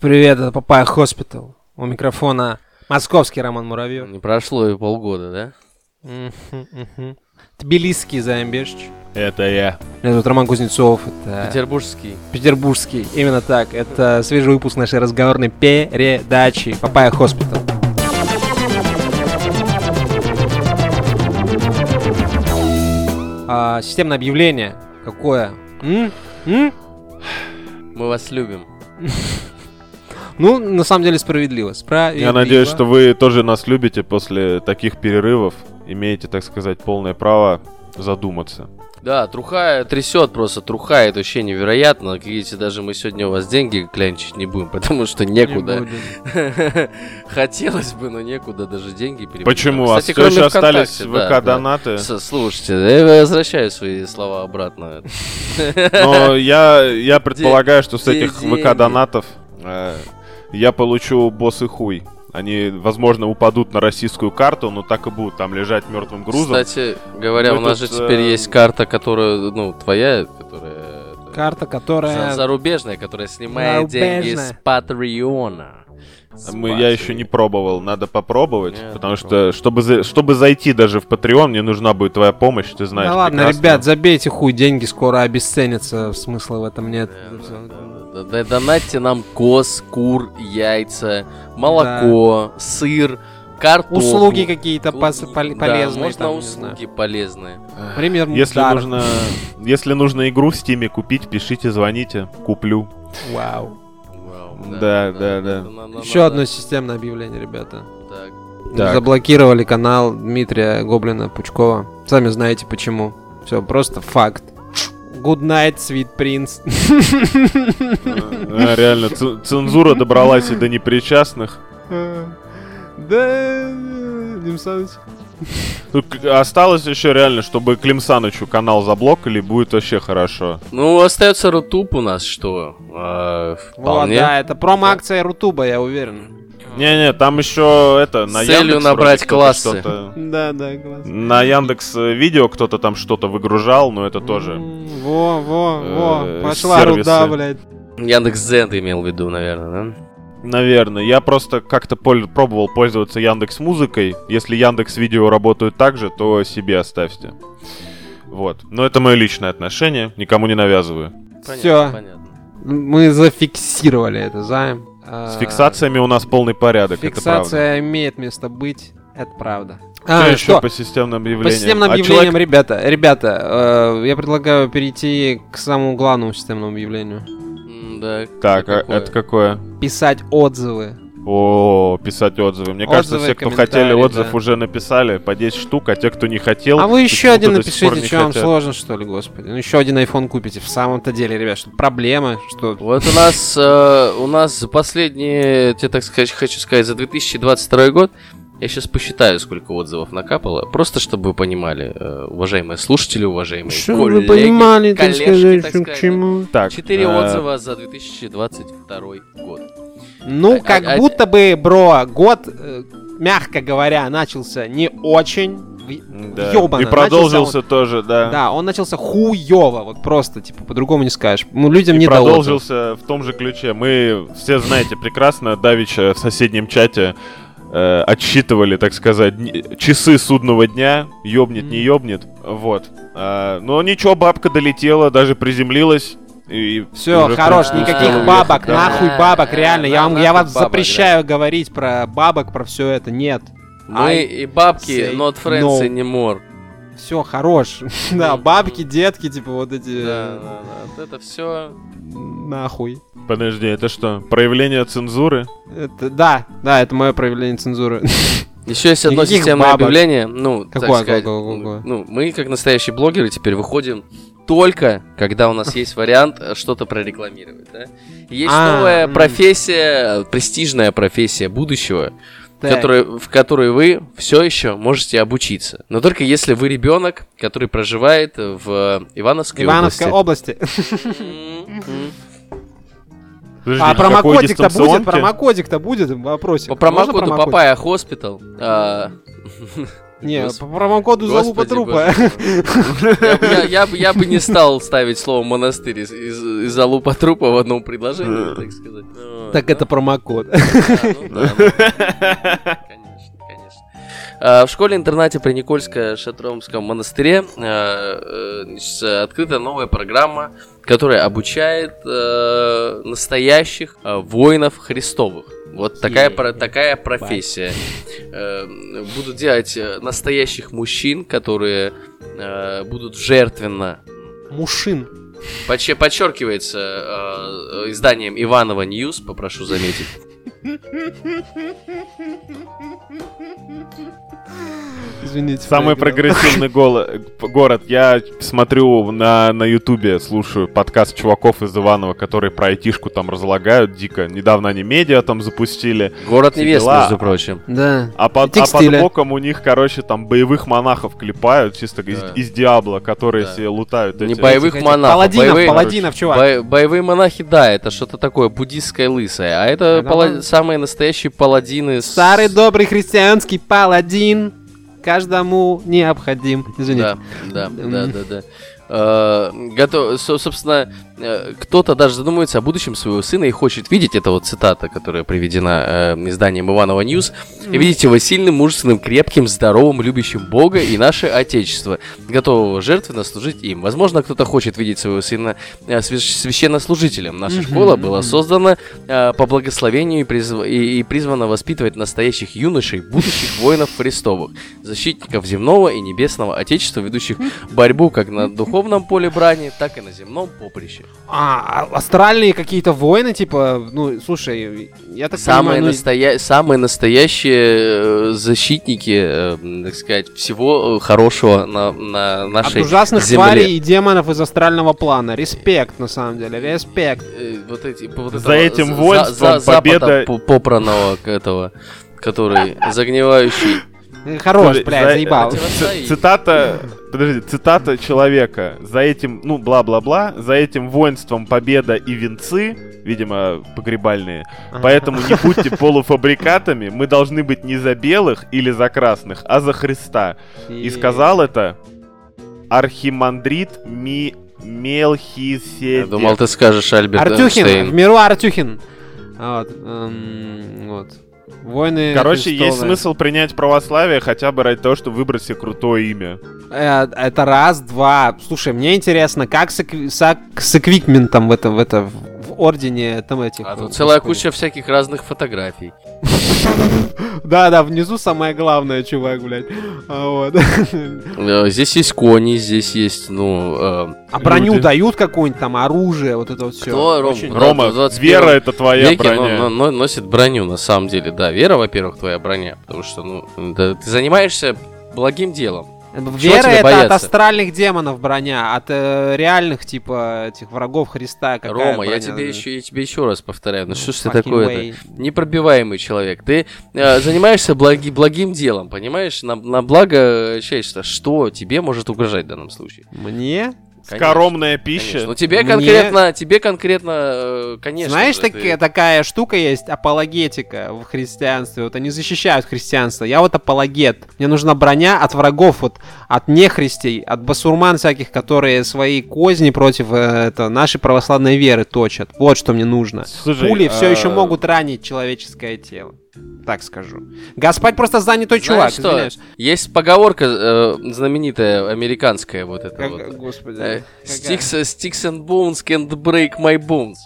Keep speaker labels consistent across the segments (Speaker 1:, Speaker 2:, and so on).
Speaker 1: Привет, это Papaya Hospital. У микрофона московский Роман Муравьев.
Speaker 2: Не прошло и полгода, да?
Speaker 1: Тбилисский Заембешч.
Speaker 3: Это я.
Speaker 1: Меня зовут Роман Кузнецов. Это
Speaker 2: Петербургский.
Speaker 1: петербургский. Именно так. Это свежий выпуск нашей разговорной передачи Papaya Hospital. А, системное объявление. Какое? М? М?
Speaker 2: Мы вас любим.
Speaker 1: Ну, на самом деле справедливо. Справедливо.
Speaker 3: Я надеюсь, что вы тоже нас любите после таких перерывов. Имеете, так сказать, полное право задуматься.
Speaker 2: Да, труха трясет просто, труха, это вообще невероятно. Как видите, даже мы сегодня у вас деньги клянчить не будем, потому что
Speaker 1: Не
Speaker 2: некуда.
Speaker 1: будем.
Speaker 2: Хотелось бы, но некуда даже деньги переводить.
Speaker 3: Почему? А
Speaker 2: Кстати,
Speaker 3: все еще остались
Speaker 2: ВКонтакте, да, да.
Speaker 3: ВК-донаты.
Speaker 2: Слушайте, я возвращаю свои слова обратно.
Speaker 3: Но я, я предполагаю, что с этих. ВК-донатов э, я получу босс и хуй. Они, возможно, упадут на российскую карту, но так и будут там лежать мертвым грузом.
Speaker 2: Кстати говоря,
Speaker 3: Мы
Speaker 2: у нас
Speaker 3: тут,
Speaker 2: же теперь
Speaker 3: э,
Speaker 2: есть карта, которая, ну, твоя, которая... это,
Speaker 1: Карта,
Speaker 2: за-
Speaker 1: которая...
Speaker 2: Зарубежная, которая снимает деньги с
Speaker 1: Зарубежная.
Speaker 2: Патреона. С
Speaker 3: Мы, я еще не пробовал, надо попробовать,
Speaker 2: Нет,
Speaker 3: потому что, чтобы, за- чтобы зайти даже в Patreon, мне нужна будет твоя помощь, ты знаешь.
Speaker 1: Да ладно,
Speaker 3: прекрасно.
Speaker 1: ребят, забейте хуй, деньги скоро обесценятся, смысла в этом нет.
Speaker 2: Да, да, да, Донатьте нам коз, кур, яйца, молоко, сыр, картошку.
Speaker 1: Услуги какие-то пос- пол-
Speaker 2: да,
Speaker 1: полезные.
Speaker 2: можно
Speaker 1: там,
Speaker 2: услуги полезные.
Speaker 1: знаю. Пример
Speaker 3: Если
Speaker 1: дар.
Speaker 3: нужно, если нужно игру в Стиме купить, пишите, звоните, куплю.
Speaker 1: Вау.
Speaker 2: Вау,
Speaker 3: Да, да, да.
Speaker 1: Еще одно системное объявление, ребята.
Speaker 2: Так.
Speaker 3: Так.
Speaker 1: Заблокировали канал Дмитрия Гоблина Пучкова. Сами знаете почему. Все, просто факт. Good night, sweet prince.
Speaker 3: А, Реально, ц- цензура добралась и до непричастных.
Speaker 1: Да, Дим Саныч.
Speaker 3: Тут к- осталось еще реально, чтобы Клим Санычу канал заблокали, будет вообще хорошо.
Speaker 2: Ну, остается Рутуб у нас, что?
Speaker 1: Вот,
Speaker 2: вполне.
Speaker 1: да, это промо-акция Рутуба, я уверен.
Speaker 3: Не-не, там еще это на
Speaker 2: С целью
Speaker 3: Яндекс
Speaker 2: набрать классы.
Speaker 1: Да, да, класс.
Speaker 3: На Яндекс э, видео кто-то там что-то выгружал, но это тоже.
Speaker 1: Во, во, во,
Speaker 3: э,
Speaker 1: пошла руда, блядь.
Speaker 2: Яндекс.Зен ты имел в виду, наверное, да?
Speaker 3: Наверное. Я просто как-то пол- пробовал пользоваться Яндекс Музыкой. Если Яндекс Видео работают так же, то себе оставьте. Вот. Но это мое личное отношение, никому не навязываю.
Speaker 2: Понятно.
Speaker 1: Мы зафиксировали это, займ.
Speaker 3: С фиксациями у нас полный порядок, это правда.
Speaker 1: Фиксация имеет место быть, это правда.
Speaker 3: Что
Speaker 1: А,
Speaker 3: еще
Speaker 1: что?
Speaker 3: по системным
Speaker 1: По
Speaker 3: объявлениям?
Speaker 1: системным
Speaker 3: А
Speaker 1: объявлениям,
Speaker 3: человек-
Speaker 1: ребята, ребята, э, я предлагаю перейти к самому главному системному объявлению.
Speaker 2: Да.
Speaker 3: Так, а
Speaker 2: какое?
Speaker 3: это какое?
Speaker 1: Писать отзывы.
Speaker 3: О, писать отзывы. Мне кажется,
Speaker 1: Отзывы,
Speaker 3: все, кто хотели отзыв,
Speaker 1: да.
Speaker 3: уже написали по 10 штук, а те, кто не хотел...
Speaker 1: А вы еще один напишите, что вам сложно, что ли, господи. Ну еще один iPhone купите. В самом-то деле, ребят, что проблема, что...
Speaker 2: Вот у нас, э, у нас за последние, тебе так сказать, хочу сказать, за 2022 год, я сейчас посчитаю, сколько отзывов накапало, просто чтобы вы понимали, э, уважаемые слушатели, уважаемые
Speaker 1: Что
Speaker 2: коллеги,
Speaker 1: вы понимали, так
Speaker 2: коллежки,
Speaker 1: сказать,
Speaker 2: так
Speaker 1: что к
Speaker 2: сказать,
Speaker 1: чему?
Speaker 3: Так,
Speaker 2: Четыре
Speaker 3: э,
Speaker 2: отзыва за 2022 год.
Speaker 1: Ну,
Speaker 2: а-
Speaker 1: как
Speaker 2: а-
Speaker 1: будто бы, бро, год, э, мягко говоря, начался не очень
Speaker 3: Да.
Speaker 1: ёбано.
Speaker 3: И
Speaker 1: Начался
Speaker 3: продолжился
Speaker 1: он-
Speaker 3: тоже, да.
Speaker 1: Да, он начался хуёво, вот просто, типа, по-другому не скажешь. Ну, людям
Speaker 3: И
Speaker 1: не
Speaker 3: продолжился в том же ключе. Мы все знаете прекрасно, Давича в соседнем чате э, отсчитывали, так сказать, часы судного дня, ёбнет, не ёбнет, вот. А, но ничего, бабка долетела, даже приземлилась. И
Speaker 1: Все, хорош, никаких бабок,
Speaker 3: домой.
Speaker 1: нахуй бабок, реально. Я, вам, я вас
Speaker 2: бабок,
Speaker 1: запрещаю говорить про бабок, про все это. Нет.
Speaker 2: Мы
Speaker 1: I
Speaker 2: и бабки, not friends
Speaker 1: no.
Speaker 2: anymore.
Speaker 1: Все, хорош. да, бабки, детки, типа вот эти.
Speaker 2: Да, да, да. Вот это все.
Speaker 1: Нахуй.
Speaker 3: Подожди, это что, проявление цензуры?
Speaker 1: Это, да, да, это мое проявление цензуры.
Speaker 2: Еще есть одно
Speaker 1: Никаких
Speaker 2: системное
Speaker 1: бабок.
Speaker 2: объявление. Ну, так
Speaker 1: Какое,
Speaker 2: сказать,
Speaker 1: какое, какое?
Speaker 2: ну, мы, как настоящие блогеры, теперь выходим только, когда у нас есть вариант э, что-то прорекламировать, да? Есть
Speaker 1: А,
Speaker 2: новая
Speaker 1: м.
Speaker 2: профессия, престижная профессия будущего,
Speaker 1: Так.
Speaker 2: которой- в которой вы все еще можете обучиться. Но только если вы ребенок, который проживает в Ивановской,
Speaker 1: Ивановской области.
Speaker 2: области.
Speaker 3: Подожди,
Speaker 1: А промокодик-то будет? Промокодик-то будет? Вопросик.
Speaker 2: По промокоду? Papaya Hospital. а,
Speaker 1: Не, по промокоду залупа трупа.
Speaker 2: Я бы- не стал ставить слово монастырь и- и- и залупа трупа в одном предложении, так сказать. Ну,
Speaker 1: Так это промокод.
Speaker 2: А, ну ну. А, В школе-интернате при Никольско-Шатромском монастыре э, э, открыта новая программа, которая обучает э, настоящих э, воинов Христовых. Вот такая, про- такая профессия. Э, Будут делать э, настоящих мужчин, которые э, будут жертвенно
Speaker 1: Мушин.
Speaker 2: Подче- подчеркивается э, э, изданием Иваново News, попрошу заметить.
Speaker 1: Извините.
Speaker 3: Самый прогрессивный город. Я смотрю на, на Ютубе, слушаю подкаст чуваков из Иванова, которые про айтишку там разлагают дико. Недавно они медиа там запустили.
Speaker 2: Город невест, между прочим.
Speaker 1: Да.
Speaker 3: А под, а под боком у них, короче, там боевых монахов клепают, чисто из,
Speaker 2: Да.
Speaker 3: из Диабло, которые
Speaker 2: Да.
Speaker 3: себе лутают
Speaker 2: Не
Speaker 3: эти-
Speaker 2: боевых
Speaker 1: Этих
Speaker 2: монахов,
Speaker 1: Паладинов,
Speaker 2: боевые-
Speaker 1: паладинов, чувак.
Speaker 2: Бо- боевые монахи, да, это что-то такое буддистское лысое, а это пала- самые настоящие паладины. с-
Speaker 1: Старый добрый христианский паладин. Каждому необходим. Извините.
Speaker 2: Да, да, да, да, да. Э, готов, со- собственно, кто-то даже задумывается о будущем своего сына и хочет видеть, это вот цитата, которая приведена э, изданием Иваново News, и видеть его сильным, мужественным, крепким, здоровым, любящим Бога и наше Отечество, готового жертвенно служить им. Возможно, кто-то хочет видеть своего сына э, свящ- священнослужителем. Наша школа была создана э, по благословению и, призв- и- и призвана воспитывать настоящих юношей, будущих воинов Христовых, защитников земного и небесного Отечества, ведущих борьбу как на духовном поле брани, так и на земном поприще.
Speaker 1: А, а астральные какие-то войны, типа, ну, слушай, я так
Speaker 2: Самые,
Speaker 1: понимаю, ну,
Speaker 2: настоя... Самые настоящие э, защитники, э, так сказать, всего э, хорошего на, на
Speaker 1: от
Speaker 2: нашей
Speaker 1: ужасных
Speaker 2: земле.
Speaker 1: тварей и демонов из астрального плана. Респект, на самом деле, респект.
Speaker 2: Вот эти, вот
Speaker 3: За
Speaker 2: этого
Speaker 3: этим
Speaker 2: за-
Speaker 3: воинством
Speaker 2: за-
Speaker 3: победа-
Speaker 2: Запада по- попранного к этого, который загнивающий.
Speaker 1: Э, Хорош, блядь,
Speaker 3: за-
Speaker 1: заебал.
Speaker 3: Цитата, подожди, цитата человека. За этим, ну, бла-бла-бла, за этим воинством победа и венцы, видимо, погребальные. Поэтому не будьте полуфабрикатами, мы должны быть не за белых или за красных, а за Христа. И сказал это архимандрит Ми...
Speaker 2: Я
Speaker 3: Мелхиседек.
Speaker 2: думал, ты скажешь Альберт
Speaker 1: Артюхин, в
Speaker 2: Эйнштейн.
Speaker 1: миру Артюхин. Вот, эм, вот. Войны
Speaker 3: Короче, есть
Speaker 1: Христовые.
Speaker 3: смысл принять православие хотя бы ради того, чтобы выбрать себе крутое имя.
Speaker 1: Э, Это раз, два. Слушай, мне интересно, как с, экви- с эквипментом в это, в это, в ордене там этих.
Speaker 2: А
Speaker 1: э,
Speaker 2: тут целая
Speaker 1: господи.
Speaker 2: куча всяких разных фотографий.
Speaker 1: Да, да, внизу самое главное, чувак, блядь. А, вот.
Speaker 2: Э, Здесь есть кони, здесь есть, ну... э,
Speaker 1: А броню
Speaker 3: Люди.
Speaker 1: дают какое-нибудь там оружие, вот это вот все.
Speaker 2: Кто, Ром? Да,
Speaker 3: Рома,
Speaker 2: 21
Speaker 3: вера это твоя
Speaker 2: веке
Speaker 3: броня.
Speaker 2: но- но- но- носит броню, на самом деле, да. Вера, во-первых, твоя броня, потому что, ну, да, ты занимаешься благим делом.
Speaker 1: Вера это
Speaker 2: бояться?
Speaker 1: от астральных демонов броня, от э, реальных типа этих врагов Христа. Какая
Speaker 2: Рома, я
Speaker 1: броня?
Speaker 2: тебе еще, я тебе еще раз повторяю, ну что ж ты такое. Непробиваемый человек. Ты э, занимаешься благи- благим делом, понимаешь? На, на благо человечества. Что тебе может угрожать в данном случае?
Speaker 1: Мне?
Speaker 3: Скоромная
Speaker 2: Конечно.
Speaker 3: пища.
Speaker 2: Ну тебе
Speaker 1: Мне-
Speaker 2: конкретно, тебе конкретно, э, конечно.
Speaker 1: Знаешь, так-
Speaker 2: ты-
Speaker 1: такая штука есть, апологетика в христианстве. Вот они защищают христианство. Я вот апологет. Мне нужна броня от врагов, вот от нехристей, от басурман всяких, которые свои козни против э, это, нашей православной веры точат. Вот что мне нужно.
Speaker 3: Слушай,
Speaker 1: Пули все
Speaker 3: а,
Speaker 1: еще могут ранить человеческое тело. Так скажу. Господь просто занятой чувак,
Speaker 2: Знаешь что?
Speaker 1: извиняюсь.
Speaker 2: Есть поговорка э, знаменитая, американская, вот эта
Speaker 1: Как-
Speaker 2: вот.
Speaker 1: Господи.
Speaker 2: Э? Sticks, sticks and bones can't break my bones.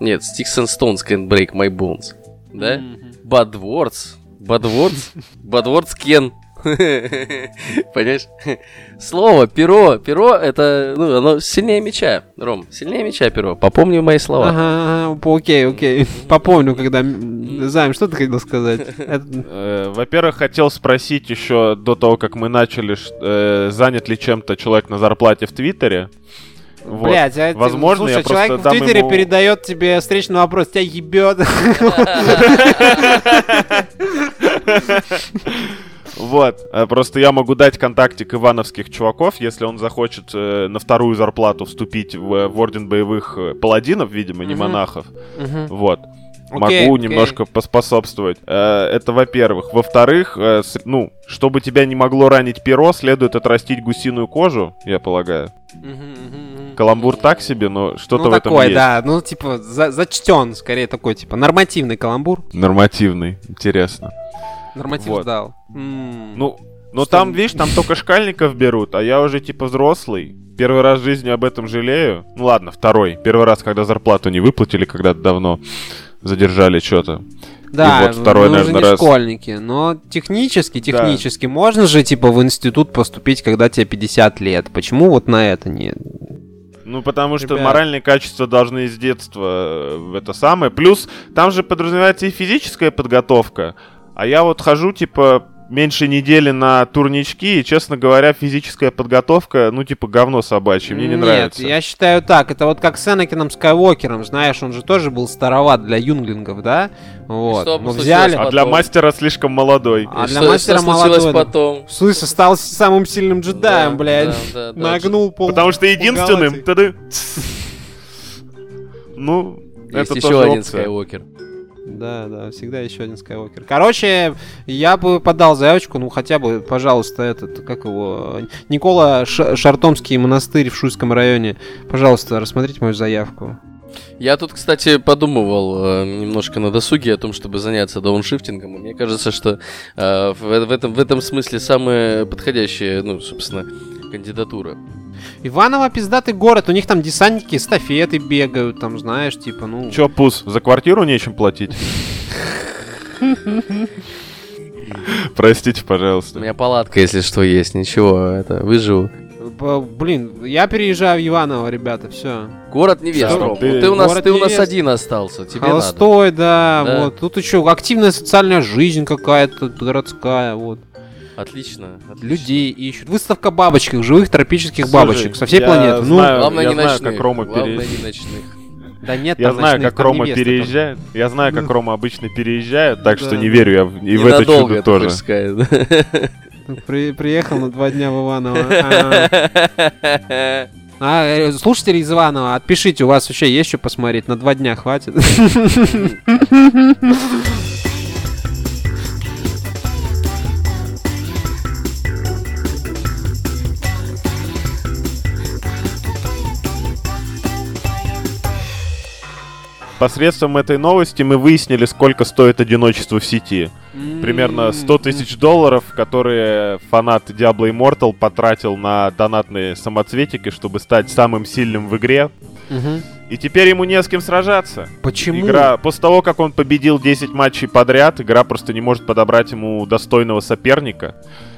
Speaker 2: Нет, sticks and stones can't break my bones. Да?
Speaker 1: Мгм.
Speaker 2: Bad words. Bad words. Bad words can. Понимаешь? Слово, перо, перо, это, ну, оно сильнее меча, Ром, сильнее меча перо. Попомни мои слова.
Speaker 1: Ага, окей, окей. Попомню, когда... Займ, что ты хотел сказать?
Speaker 3: Э, Во-первых, хотел спросить еще до того, как мы начали, э, занят ли чем-то человек на зарплате в Твиттере. Вот.
Speaker 1: Блять, а
Speaker 3: Возможно,
Speaker 1: слушай,
Speaker 3: я
Speaker 1: человек в Твиттере
Speaker 3: ему-
Speaker 1: передает тебе встречный вопрос, тебя ебет.
Speaker 3: Вот. Э, Просто я могу дать контактик ивановских чуваков, если он захочет э, на вторую зарплату вступить в, в орден боевых э, паладинов, видимо, не
Speaker 1: Мгм.
Speaker 3: монахов.
Speaker 1: Мгм.
Speaker 3: Вот. могу
Speaker 1: окей.
Speaker 3: немножко поспособствовать. Это во-первых. Во-вторых, ну, чтобы тебя не могло ранить перо, следует отрастить гусиную кожу, я полагаю. Каламбур так себе, но что-то
Speaker 1: ну,
Speaker 3: в этом
Speaker 1: такой,
Speaker 3: есть.
Speaker 1: да, ну, типа, за- зачтен, скорее, такой, типа, нормативный каламбур.
Speaker 3: Нормативный, интересно.
Speaker 1: Норматив
Speaker 3: Вот.
Speaker 1: сдал. М.
Speaker 3: Ну, но
Speaker 1: Что-
Speaker 3: там, видишь, там только шкальников берут, а я уже типа взрослый. Первый раз в жизни об этом жалею. Ну ладно, второй. Первый раз, когда зарплату не выплатили, когда-то давно задержали что-то.
Speaker 1: Да,
Speaker 3: и вот второй,
Speaker 1: мы
Speaker 3: наверное,
Speaker 1: уже не
Speaker 3: раз.
Speaker 1: школьники, но технически, технически можно же, типа, в институт поступить, когда тебе 50 лет. Почему вот на это нет?
Speaker 3: Ну, потому что
Speaker 1: Ребят.
Speaker 3: моральные качества должны с детства э, в это самое. Плюс там же подразумевается и физическая подготовка. А я вот хожу, типа, меньше недели на турнички, и, честно говоря, физическая подготовка, ну, типа, говно собачье, мне не
Speaker 1: Нет,
Speaker 3: нравится.
Speaker 1: я считаю так. Это вот как с Энакином Скайуокером, знаешь, он же тоже был староват для юнглингов, да? Вот.
Speaker 2: что случилось
Speaker 1: взяли...
Speaker 3: А для мастера слишком молодой.
Speaker 1: А
Speaker 2: И
Speaker 1: для
Speaker 2: что-
Speaker 1: мастера
Speaker 2: что случилось
Speaker 1: молодой,
Speaker 2: потом?
Speaker 1: Смысле, стал самым сильным джедаем,
Speaker 2: Да,
Speaker 1: блядь.
Speaker 2: да, да, да.
Speaker 1: Нагнул пол...
Speaker 3: Потому что единственным... Тады. Ну,
Speaker 2: Есть
Speaker 3: это
Speaker 2: еще
Speaker 3: тоже
Speaker 2: один
Speaker 3: опция.
Speaker 2: Скайуокер.
Speaker 1: Да, да, всегда еще один Скайуокер. Короче, я бы подал заявочку, ну хотя бы, пожалуйста, этот, как его, Никола Ш- Шартомский монастырь в Шуйском районе. Пожалуйста, рассмотрите мою заявку.
Speaker 2: Я тут, кстати, подумывал э, немножко на досуге о том, чтобы заняться дауншифтингом. И мне кажется, что э, в, в этом, в этом смысле самая подходящая, ну, собственно, кандидатура.
Speaker 1: Иваново пиздатый город, у них там десантники, эстафеты бегают, там, знаешь, типа, ну...
Speaker 3: Чё, Пус, за квартиру нечем платить? Простите,
Speaker 2: У
Speaker 3: пожалуйста.
Speaker 2: меня палатка, если что, есть. Ничего, это, выживу.
Speaker 1: Блин, я переезжаю в Иваново, ребята, все.
Speaker 2: Город невест, Ром.
Speaker 3: ты-
Speaker 2: Ты, у нас, ты у нас один остался. Тебе надо.
Speaker 1: Холостой, да,
Speaker 2: Да.
Speaker 1: вот. Тут еще активная социальная жизнь какая-то городская, вот.
Speaker 2: Отлично, отлично.
Speaker 1: Людей ищут. Выставка бабочек, живых тропических
Speaker 3: Слушай,
Speaker 1: бабочек со всей
Speaker 3: я
Speaker 1: планеты. Ну,
Speaker 3: знаю-
Speaker 2: Главное
Speaker 3: я
Speaker 2: не
Speaker 3: знаю,
Speaker 2: ночных.
Speaker 3: как Рома
Speaker 2: Главное
Speaker 3: пере-
Speaker 2: не ночных.
Speaker 1: да нет,
Speaker 3: Я
Speaker 1: там
Speaker 3: знаю, как
Speaker 1: там
Speaker 3: Рома переезжает. Я знаю, как
Speaker 2: Ну.
Speaker 3: Рома обычно переезжает, так что
Speaker 1: Да.
Speaker 3: не верю я и в это чудо
Speaker 2: ты
Speaker 3: тоже.
Speaker 1: там. При- приехал на два дня в Иваново. А, а, э, слушатели из Иванова, отпишите, у вас вообще есть что посмотреть? На два дня хватит.
Speaker 3: Посредством этой новости мы выяснили, сколько стоит одиночество в сети. Примерно 100 тысяч долларов, которые фанат Diablo Immortal потратил на донатные самоцветики, чтобы стать самым сильным в игре.
Speaker 1: Мгм.
Speaker 3: И теперь ему не с кем сражаться.
Speaker 1: Почему?
Speaker 3: Игра, после того, как он победил 10 матчей подряд, игра просто не может подобрать ему достойного соперника.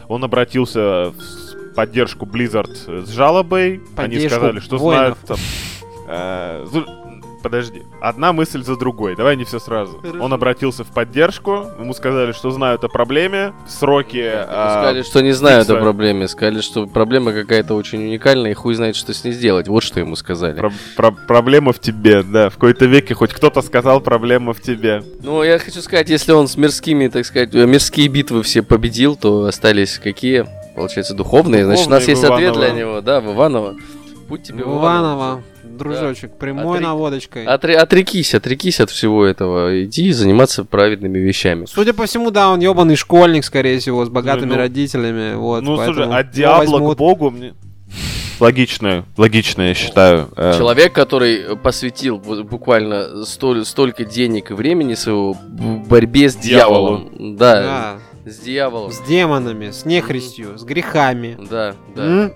Speaker 3: Он обратился в поддержку Blizzard с жалобой. Они
Speaker 1: Поддержку
Speaker 3: сказали, что
Speaker 1: воинов.
Speaker 3: знают... там, э, Подожди. Одна мысль за другой. Давай не все сразу.
Speaker 1: Хорошо.
Speaker 3: Он обратился в поддержку. Ему сказали, что знают о проблеме. Сроки... а,
Speaker 2: Сказали, что не знают о
Speaker 3: фикса.
Speaker 2: проблеме. Сказали, что проблема какая-то очень уникальная, и хуй знает, что с ней сделать. Вот что ему сказали.
Speaker 3: про- про- проблема в тебе, да. В какой-то веке хоть кто-то сказал, проблема в тебе.
Speaker 2: Ну, я хочу сказать, если он с мирскими, так сказать, э, мирские битвы все победил, то остались какие? Получается, духовные. Значит, у нас
Speaker 3: Духовные
Speaker 2: есть
Speaker 3: в
Speaker 2: ответ для него, да, в Иваново. Путь тебе в Иваново.
Speaker 1: Дружочек, прямой
Speaker 2: Отри-
Speaker 1: наводочкой.
Speaker 2: Отре- отрекись, отрекись от всего этого. Иди заниматься праведными вещами.
Speaker 1: Судя по всему, да, он ебаный школьник, скорее всего, с богатыми
Speaker 3: ну-
Speaker 1: родителями. Вот,
Speaker 3: ну, слушай, от
Speaker 1: его
Speaker 3: Диабло
Speaker 1: возьмут.
Speaker 3: к Богу мне... Логично, логично, я считаю. Э,
Speaker 2: Человек, который посвятил бу- буквально столь, столько денег и времени своего борьбе с
Speaker 3: Дьяволу.
Speaker 2: дьяволом. Да,
Speaker 1: Да,
Speaker 2: с дьяволом.
Speaker 1: с демонами, с нехристью, с грехами.
Speaker 2: Да, да.
Speaker 1: М?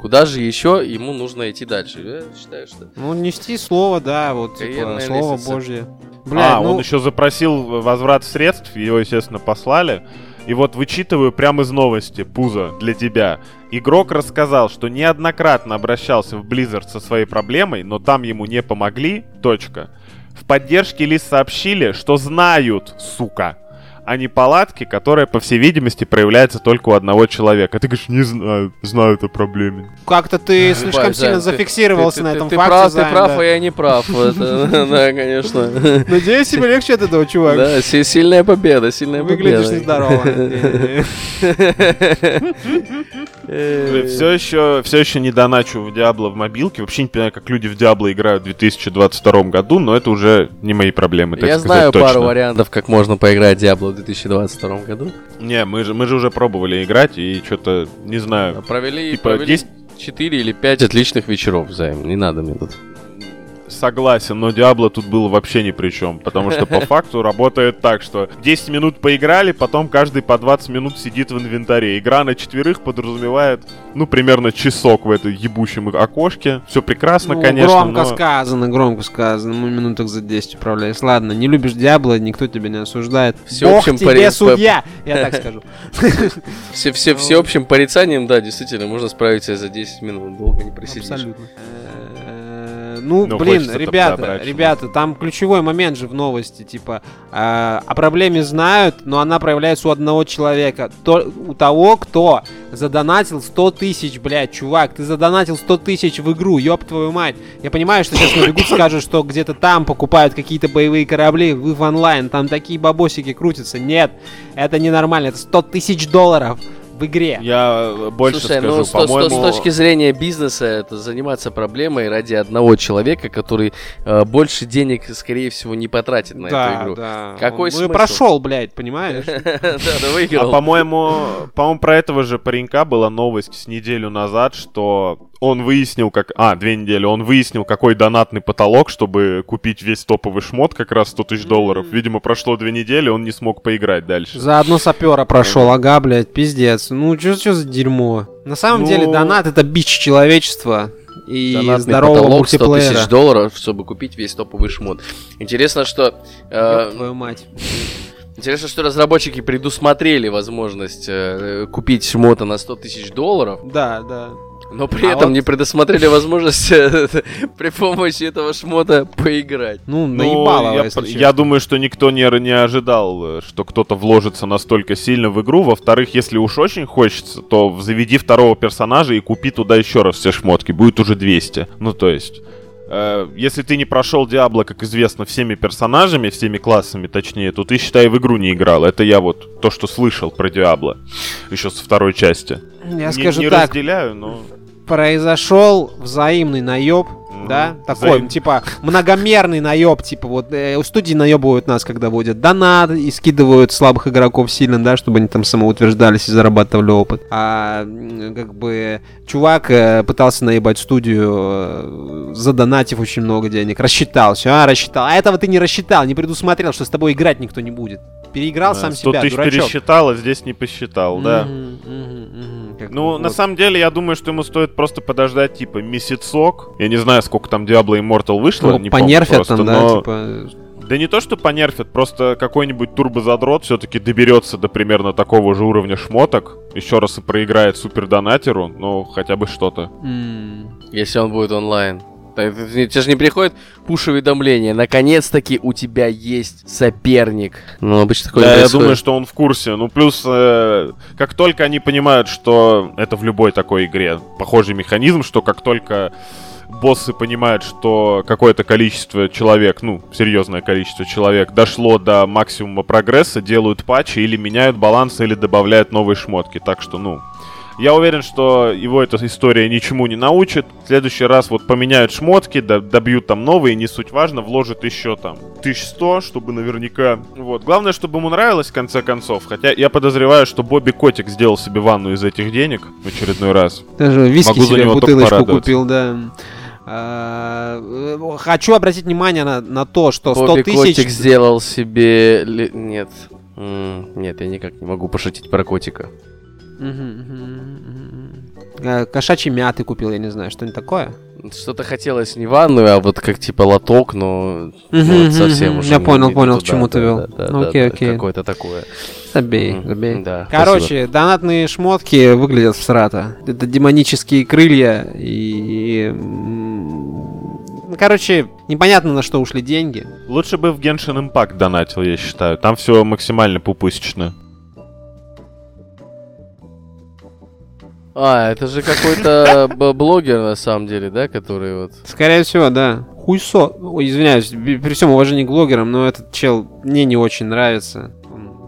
Speaker 2: Куда же еще ему нужно идти дальше? Я считаю, что...
Speaker 1: Ну, нести слово, да, вот, типа,
Speaker 2: Карьерная
Speaker 1: слово
Speaker 2: лестница.
Speaker 1: Божье. Бля,
Speaker 3: а,
Speaker 1: ну,
Speaker 3: он еще запросил возврат средств, его, естественно, послали. И вот вычитываю прямо из новости, Пузо, для тебя. Игрок рассказал, что неоднократно обращался в Blizzard со своей проблемой, но там ему не помогли, точка. В поддержке лишь сообщили, что знают, сука, а неполадки, которая, по всей видимости, проявляется только у одного человека. А ты говоришь, не знаю, знаю это проблеме.
Speaker 1: Как-то ты слишком сильно
Speaker 2: ты-
Speaker 1: зафиксировался
Speaker 2: ты-
Speaker 1: на
Speaker 2: ты-
Speaker 1: этом
Speaker 2: ты
Speaker 1: факте.
Speaker 2: прав,
Speaker 1: Займ,
Speaker 2: ты прав,
Speaker 1: да.
Speaker 2: а я не прав. Да, конечно.
Speaker 1: Надеюсь, тебе легче от этого, чувак.
Speaker 2: Да, си- сильная победа, сильная
Speaker 1: Выглядишь
Speaker 2: победа.
Speaker 1: нездорово.
Speaker 2: Э,
Speaker 3: Все еще, все еще не доначу в Диабло в мобилке. Вообще не понимаю, как люди в Диабло играют в 2022 году, но это уже не мои проблемы, так
Speaker 2: Я знаю пару вариантов, как можно поиграть в Diablo в 2022 году.
Speaker 3: Не, мы же, мы же уже пробовали играть, и что-то, не знаю.
Speaker 2: Провели,
Speaker 3: Типа,
Speaker 2: провели
Speaker 3: есть-
Speaker 2: 4 или 5 отличных вечеров взаим. Не надо мне тут.
Speaker 3: Согласен, но Диабло тут было вообще ни при чем, потому что по факту работает так, что 10 минут поиграли, потом каждый по 20 минут сидит в инвентаре. Игра на четверых подразумевает, ну, примерно часок в этой ебущем окошке. Все прекрасно,
Speaker 1: Ну,
Speaker 3: конечно,
Speaker 1: Громко
Speaker 3: но...
Speaker 1: сказано, громко сказано. Мы минуток за 10 управляешь. Ладно, не любишь Диабло, никто тебя не осуждает.
Speaker 2: Всеобщим
Speaker 1: Бог тебе
Speaker 2: пари-
Speaker 1: судья, я так скажу.
Speaker 2: Все, все, всеобщим порицанием, да, действительно, можно справиться за 10 минут. Долго не просидишь.
Speaker 1: Абсолютно. Ну,
Speaker 3: Ну,
Speaker 1: блин, ребята, ребята, там ключевой момент же в новости, типа, э, о проблеме знают, но она проявляется у одного человека, то, у того, кто задонатил 100 тысяч, блядь, чувак, ты задонатил 100 тысяч в игру, ёб твою мать. Я понимаю, что сейчас набегут, скажут, что где-то там покупают какие-то боевые корабли, вы в онлайн, там такие бабосики крутятся. Нет, это ненормально, это 100 тысяч долларов в игре.
Speaker 3: Я э, больше
Speaker 2: Слушай,
Speaker 3: скажу,
Speaker 2: ну с, то- с
Speaker 3: по-моему...
Speaker 2: с точки зрения бизнеса, это заниматься проблемой ради одного человека, который э, больше денег, скорее всего, не потратит на эту
Speaker 1: да,
Speaker 2: игру.
Speaker 1: да.
Speaker 2: Какой
Speaker 1: Он- ну и
Speaker 2: смысл?
Speaker 1: прошел, блядь, понимаешь?
Speaker 2: Да, да,
Speaker 3: А
Speaker 2: выиграл.
Speaker 3: по-моему, по-моему, про этого же паренька была новость с неделю назад, что он выяснил, как... А, две недели. Он выяснил, какой донатный потолок, чтобы купить весь топовый шмот, как раз 100 тысяч долларов. Видимо, прошло две недели, он не смог поиграть дальше.
Speaker 1: Заодно сапера прошел, ага, блядь, пиздец. Ну, что за дерьмо? На самом
Speaker 3: Ну-
Speaker 1: деле, донат это бич человечества и
Speaker 2: Донатный
Speaker 1: здорового
Speaker 2: потолок 100
Speaker 1: мультиплеера.
Speaker 2: тысяч долларов, чтобы купить весь топовый шмот. Интересно, что... э,
Speaker 1: Ёб твою мать.
Speaker 2: Интересно, что разработчики предусмотрели возможность э, купить шмота на 100 тысяч долларов,
Speaker 1: Да, да.
Speaker 2: Но при
Speaker 1: А
Speaker 2: этом
Speaker 1: вот-
Speaker 2: не предусмотрели возможность э, при помощи этого шмота поиграть.
Speaker 1: Ну,
Speaker 3: Ну,
Speaker 1: наебало,
Speaker 3: я,
Speaker 1: если
Speaker 3: я думаю, что никто не, не ожидал, э, что кто-то вложится настолько сильно в игру. Во-вторых, если уж очень хочется, то заведи второго персонажа и купи туда еще раз все шмотки. Будет уже 200. Ну, то есть... э, если ты не прошел Диабло, как известно, всеми персонажами, всеми классами, точнее, то ты, считай, в игру не играл. Это я вот то, что слышал про Диабло. Еще со второй части.
Speaker 1: Я
Speaker 3: не,
Speaker 1: скажу
Speaker 3: не
Speaker 1: так,
Speaker 3: разделяю, но...
Speaker 1: произошел взаимный наеб, Да, такой,
Speaker 3: Взаим-
Speaker 1: типа, многомерный наеб, типа, вот, э, у студии наебывают нас, когда вводят донат и скидывают слабых игроков сильно, да, чтобы они там самоутверждались и зарабатывали опыт. А, как бы, чувак э, пытался наебать студию, э, задонатив очень много денег, рассчитал, все, а, рассчитал, а этого ты не рассчитал, не предусмотрел, что с тобой играть никто не будет. Переиграл сам
Speaker 3: 100
Speaker 1: себя,
Speaker 3: тысяч
Speaker 1: дурачок.
Speaker 3: пересчитал, а здесь не посчитал, да.
Speaker 1: Мгм, мгм, мгм, как
Speaker 3: Ну,
Speaker 1: бы
Speaker 3: на
Speaker 1: вот.
Speaker 3: самом деле, я думаю, что ему стоит просто подождать, типа, месяцок. Я не знаю, сколько там Diablo Immortal вышло,
Speaker 1: Ну,
Speaker 3: не помню
Speaker 1: понерфят
Speaker 3: просто,
Speaker 1: там, да,
Speaker 3: но-
Speaker 1: типа,
Speaker 3: Да не то, что понерфят, просто какой-нибудь турбозадрот все-таки доберется до примерно такого же уровня шмоток, еще раз и проиграет супердонатеру, ну, хотя бы что-то.
Speaker 1: м,
Speaker 2: Если он будет онлайн. Так, Тебе же не приходит пуш-уведомление. Наконец-таки у тебя есть соперник. Ну, обычно такое
Speaker 3: Да, я думаю, что он в курсе. Ну, плюс, э, как только они понимают, что это в любой такой игре похожий механизм, что как только боссы понимают, что какое-то количество человек, ну, серьезное количество человек дошло до максимума прогресса, делают патчи или меняют баланс, или добавляют новые шмотки. Так что, ну, я уверен, что его эта история ничему не научит. В следующий раз вот поменяют шмотки, до- добьют там новые, не суть важно, вложат еще там 1100, чтобы наверняка... Вот. Главное, чтобы ему нравилось в конце концов. Хотя я подозреваю, что Бобби Котик сделал себе ванну из этих денег в очередной раз.
Speaker 1: Даже виски
Speaker 3: Могу за
Speaker 1: себе бутылочку купил, да. А, э, Хочу обратить внимание на, на то, что 100
Speaker 2: Бобби
Speaker 1: тысяч...
Speaker 2: Котик сделал себе... Нет. Нет, я никак не могу пошутить про котика.
Speaker 1: Э, Кошачьи мяты купил, я не знаю, что-нибудь такое.
Speaker 2: Что-то хотелось не ванную, а вот как типа лоток, но вот совсем уже
Speaker 1: я понял, понял, к чему ты вел. Ну, окей, окей.
Speaker 2: Какое-то такое.
Speaker 1: Забей, забей.
Speaker 2: Да,
Speaker 1: Короче, донатные шмотки выглядят всрато. Это демонические крылья и... короче, непонятно на что ушли деньги.
Speaker 3: Лучше бы в Genshin Impact донатил, я считаю. Там все максимально пупысечно.
Speaker 2: А, это же какой-то блогер на самом деле, да, который вот...
Speaker 1: Скорее всего, да. Хуйсо. Ой, извиняюсь, при всем уважении к блогерам, но этот чел мне не очень нравится.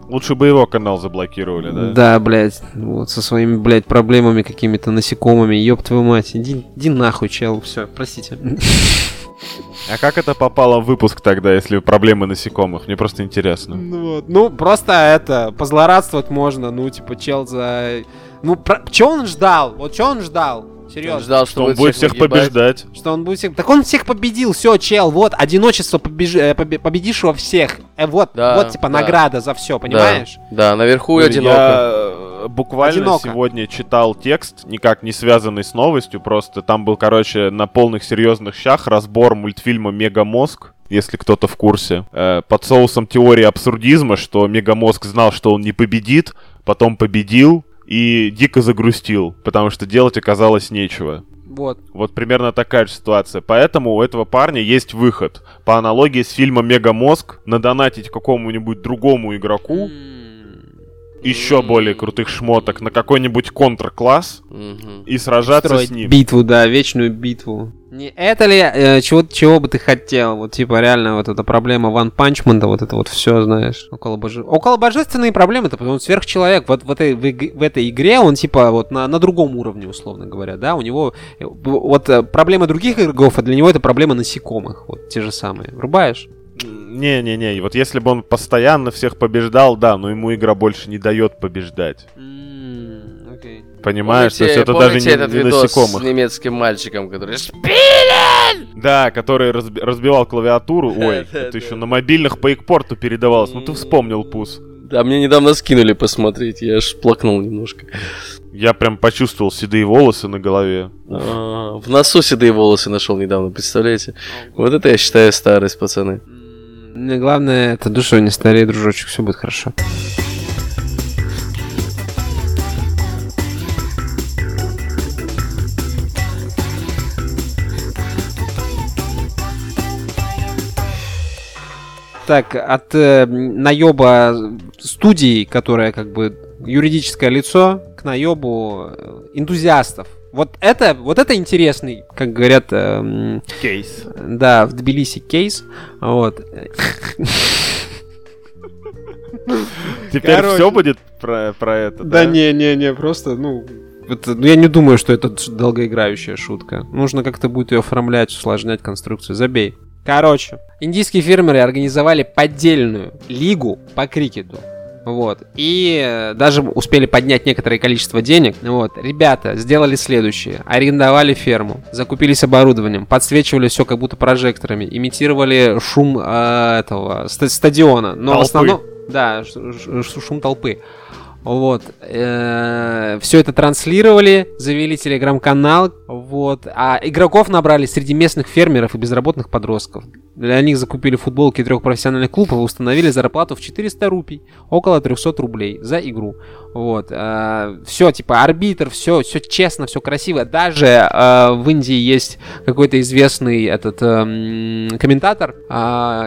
Speaker 3: Лучше бы его канал заблокировали, да?
Speaker 1: Да, блядь, вот со своими, блядь, проблемами какими-то насекомыми, ёб твою мать, иди, иди нахуй, чел, все, простите.
Speaker 3: А как это попало в выпуск тогда, если проблемы насекомых? Мне просто интересно.
Speaker 1: Ну, вот. ну, просто это, позлорадствовать можно, ну, типа, чел за... Ну, про... чё он ждал? Вот чё он ждал? Серьезно.
Speaker 2: Он ждал,
Speaker 3: Что он будет всех
Speaker 2: нагибать.
Speaker 3: побеждать.
Speaker 1: Что он будет всех... Так он всех победил, все, чел, вот, одиночество побеж... э, побе- победишь во всех. Э, вот,
Speaker 2: Да,
Speaker 1: вот, типа,
Speaker 2: да.
Speaker 1: награда за все, понимаешь?
Speaker 2: Да, да, наверху и одиноко.
Speaker 3: Я э, буквально
Speaker 1: Одиноко.
Speaker 3: сегодня читал текст, никак не связанный с новостью, просто там был, короче, на полных серьезных щах разбор мультфильма «Мегамозг», если кто-то в курсе, э, под соусом теории абсурдизма, что Мегамозг знал, что он не победит, потом победил и дико загрустил, потому что делать оказалось нечего.
Speaker 1: Вот.
Speaker 3: Вот примерно такая же ситуация. Поэтому у этого парня есть выход. По аналогии с фильмом «Мегамозг» надонатить какому-нибудь другому игроку еще более крутых шмоток на какой-нибудь контр-класс и сражаться
Speaker 1: Строить
Speaker 3: с ним.
Speaker 1: битву, да, вечную битву. Не это ли, э, чего, чего бы ты хотел? Вот, типа, реально, вот эта проблема Ван Панчмента, вот это вот все, знаешь, около, боже... около божественные проблемы, это потому что он сверхчеловек. Вот в этой, в, в этой игре он, типа, вот на, на другом уровне, условно говоря, да, у него, э, вот э, проблема других игроков, а для него это проблема насекомых, вот те же самые. Врубаешь?
Speaker 3: Не-не-не, вот если бы он постоянно всех побеждал, да, но ему игра больше не дает побеждать. Понимаешь, то
Speaker 2: Помните-
Speaker 3: есть это даже не,
Speaker 2: этот
Speaker 3: не
Speaker 2: видос
Speaker 3: насекомых.
Speaker 2: с немецким мальчиком, который...
Speaker 3: Да, который разби- разбивал клавиатуру. Ой, это еще на мобильных по экпорту передавалось. Ну ты вспомнил, Пус.
Speaker 2: Да, мне недавно скинули посмотреть, я аж плакнул немножко.
Speaker 3: Я прям почувствовал седые волосы на голове.
Speaker 2: А, В носу седые волосы нашел недавно, представляете? Вот это я считаю старость, пацаны.
Speaker 1: Главное, это душой не старей, дружочек, все будет хорошо. Так, от э, наеба студии, которая как бы юридическое лицо, к наебу э, энтузиастов. Вот это, вот это интересный, как говорят, эм,
Speaker 3: Кейс.
Speaker 1: да, в Тбилиси кейс. Вот.
Speaker 3: Теперь
Speaker 1: Короче.
Speaker 3: все будет про, про это, да?
Speaker 1: не-не-не, просто, ну... Это, ну, я не думаю, что это долгоиграющая шутка. Нужно как-то будет ее оформлять, усложнять конструкцию. Забей. Короче, индийские фермеры организовали поддельную лигу по крикету. Вот. И э, даже успели поднять некоторое количество денег. Вот. Ребята сделали следующее. Арендовали ферму, закупились оборудованием, подсвечивали все как будто прожекторами, имитировали шум э, этого ста- стадиона. Но в
Speaker 3: Толпы.
Speaker 1: основном... Да, шум толпы. Вот. Все это транслировали, завели телеграм-канал. Вот. А игроков набрали среди местных фермеров и безработных подростков. Для них закупили футболки трех профессиональных клубов и установили зарплату в 400 рупий, около 300 рублей за игру. Вот. Все, типа, арбитр, все, все честно, все красиво. Даже э, в Индии есть какой-то известный этот эм, комментатор,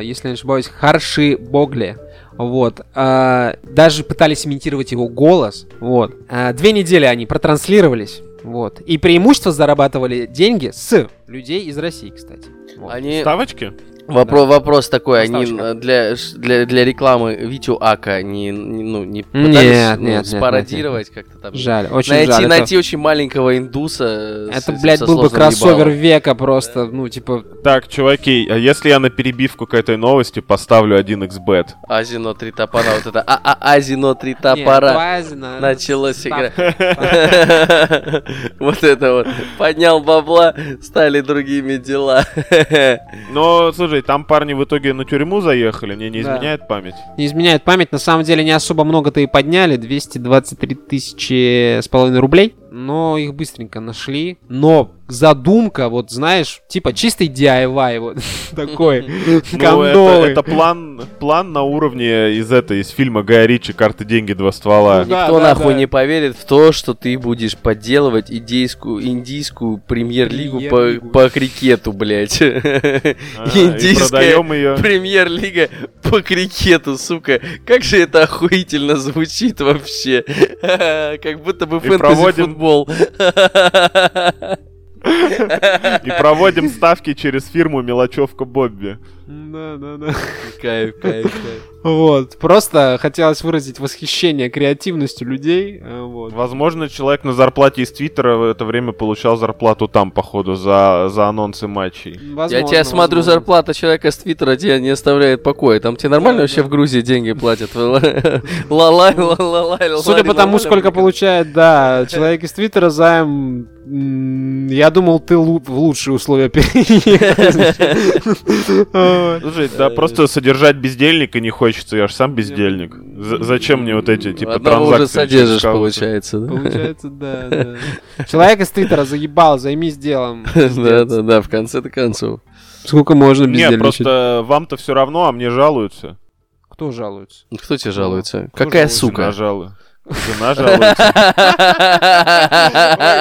Speaker 1: если не ошибаюсь, Харши Богле. Вот. а, даже пытались имитировать его голос. Вот. А, две недели они протранслировались. Вот. И преимущество зарабатывали деньги с людей из России, кстати. Вот.
Speaker 2: Они...
Speaker 3: Ставочки?
Speaker 2: Вопро- Вопрос такой, они э, для, для, для рекламы Витю Ака не, не, ну, не
Speaker 1: Нет,
Speaker 2: пытались
Speaker 1: нет,
Speaker 2: ну,
Speaker 1: нет, нет,
Speaker 2: спародировать как-то там?
Speaker 1: Жаль, очень
Speaker 2: найти,
Speaker 1: жаль. Это-
Speaker 2: найти очень маленького индуса. с-
Speaker 1: Это,
Speaker 2: с-
Speaker 1: блядь,
Speaker 2: со
Speaker 1: был бы кроссовер
Speaker 2: ебалом.
Speaker 1: века просто, ну, типа...
Speaker 3: Так, чуваки, а если я на перебивку к этой новости поставлю 1xbet?
Speaker 2: Азино три топора, вот это, а, а, Азино три
Speaker 1: не,
Speaker 2: топора.
Speaker 1: Туазина,
Speaker 2: Началась игра.
Speaker 1: ставка.
Speaker 2: Вот это вот. Поднял бабла, стали другими дела.
Speaker 3: Но, слушай, там парни в итоге на тюрьму заехали, мне не
Speaker 1: Да.
Speaker 3: изменяет память.
Speaker 1: Не изменяет память, на самом деле не особо много-то и подняли, 223 тысячи с половиной рублей, но их быстренько нашли. Но задумка, вот знаешь, типа чистый DIY, вот такой,
Speaker 3: Ну, это, план, план на уровне из этой, из фильма Гая Ричи «Карты, деньги, два ствола».
Speaker 1: Ну да,
Speaker 2: Никто
Speaker 1: да,
Speaker 2: нахуй
Speaker 1: да.
Speaker 2: не поверит в то, что ты будешь подделывать идейскую, индийскую премьер-лигу
Speaker 1: Премьер-лигу.
Speaker 2: по, по крикету, блядь.
Speaker 3: А,
Speaker 2: Индийская
Speaker 3: продаем ее.
Speaker 2: премьер-лига по крикету, сука. Как же это охуительно звучит вообще. Как будто бы
Speaker 3: проводим-
Speaker 2: фэнтези-футбол.
Speaker 3: И проводим ставки через фирму Мелочевка Бобби.
Speaker 1: Да, да, да.
Speaker 2: Кайф, кайф, кайф.
Speaker 1: Вот, просто хотелось выразить восхищение креативностью людей, э, вот.
Speaker 3: Возможно, человек на зарплате из Твиттера в это время получал зарплату там, походу, за, за анонсы матчей.
Speaker 2: Я
Speaker 1: Возможно,
Speaker 2: тебя смотрю,
Speaker 1: возможно.
Speaker 2: зарплата человека с Твиттера тебя не оставляет покоя. Там тебе нормально
Speaker 1: Да,
Speaker 2: вообще
Speaker 1: да.
Speaker 2: в Грузии деньги платят? Ла-лай, ла-ла-лай,
Speaker 1: Судя по тому, сколько получает, да, человек из Твиттера займ, я думал, ты в лучшие условия переехал.
Speaker 3: Слушай, да просто содержать бездельника не хочется, я же сам бездельник. Зачем мне вот эти, типа,
Speaker 2: уже
Speaker 3: транзакции через
Speaker 2: содержишь, получается, да?
Speaker 1: Получается, да, да. Человек из Твиттера заебал, займись делом.
Speaker 2: Да, да, да, в конце-то концов.
Speaker 1: Сколько можно
Speaker 3: Нет,
Speaker 1: бездельничать?
Speaker 3: просто вам-то все равно, а мне жалуются.
Speaker 1: Кто жалуется?
Speaker 2: Кто тебе жалуется?
Speaker 1: Кто
Speaker 2: Какая
Speaker 1: жалуется?
Speaker 2: Сука?
Speaker 3: жалует. Жена жалуется.
Speaker 1: Ой,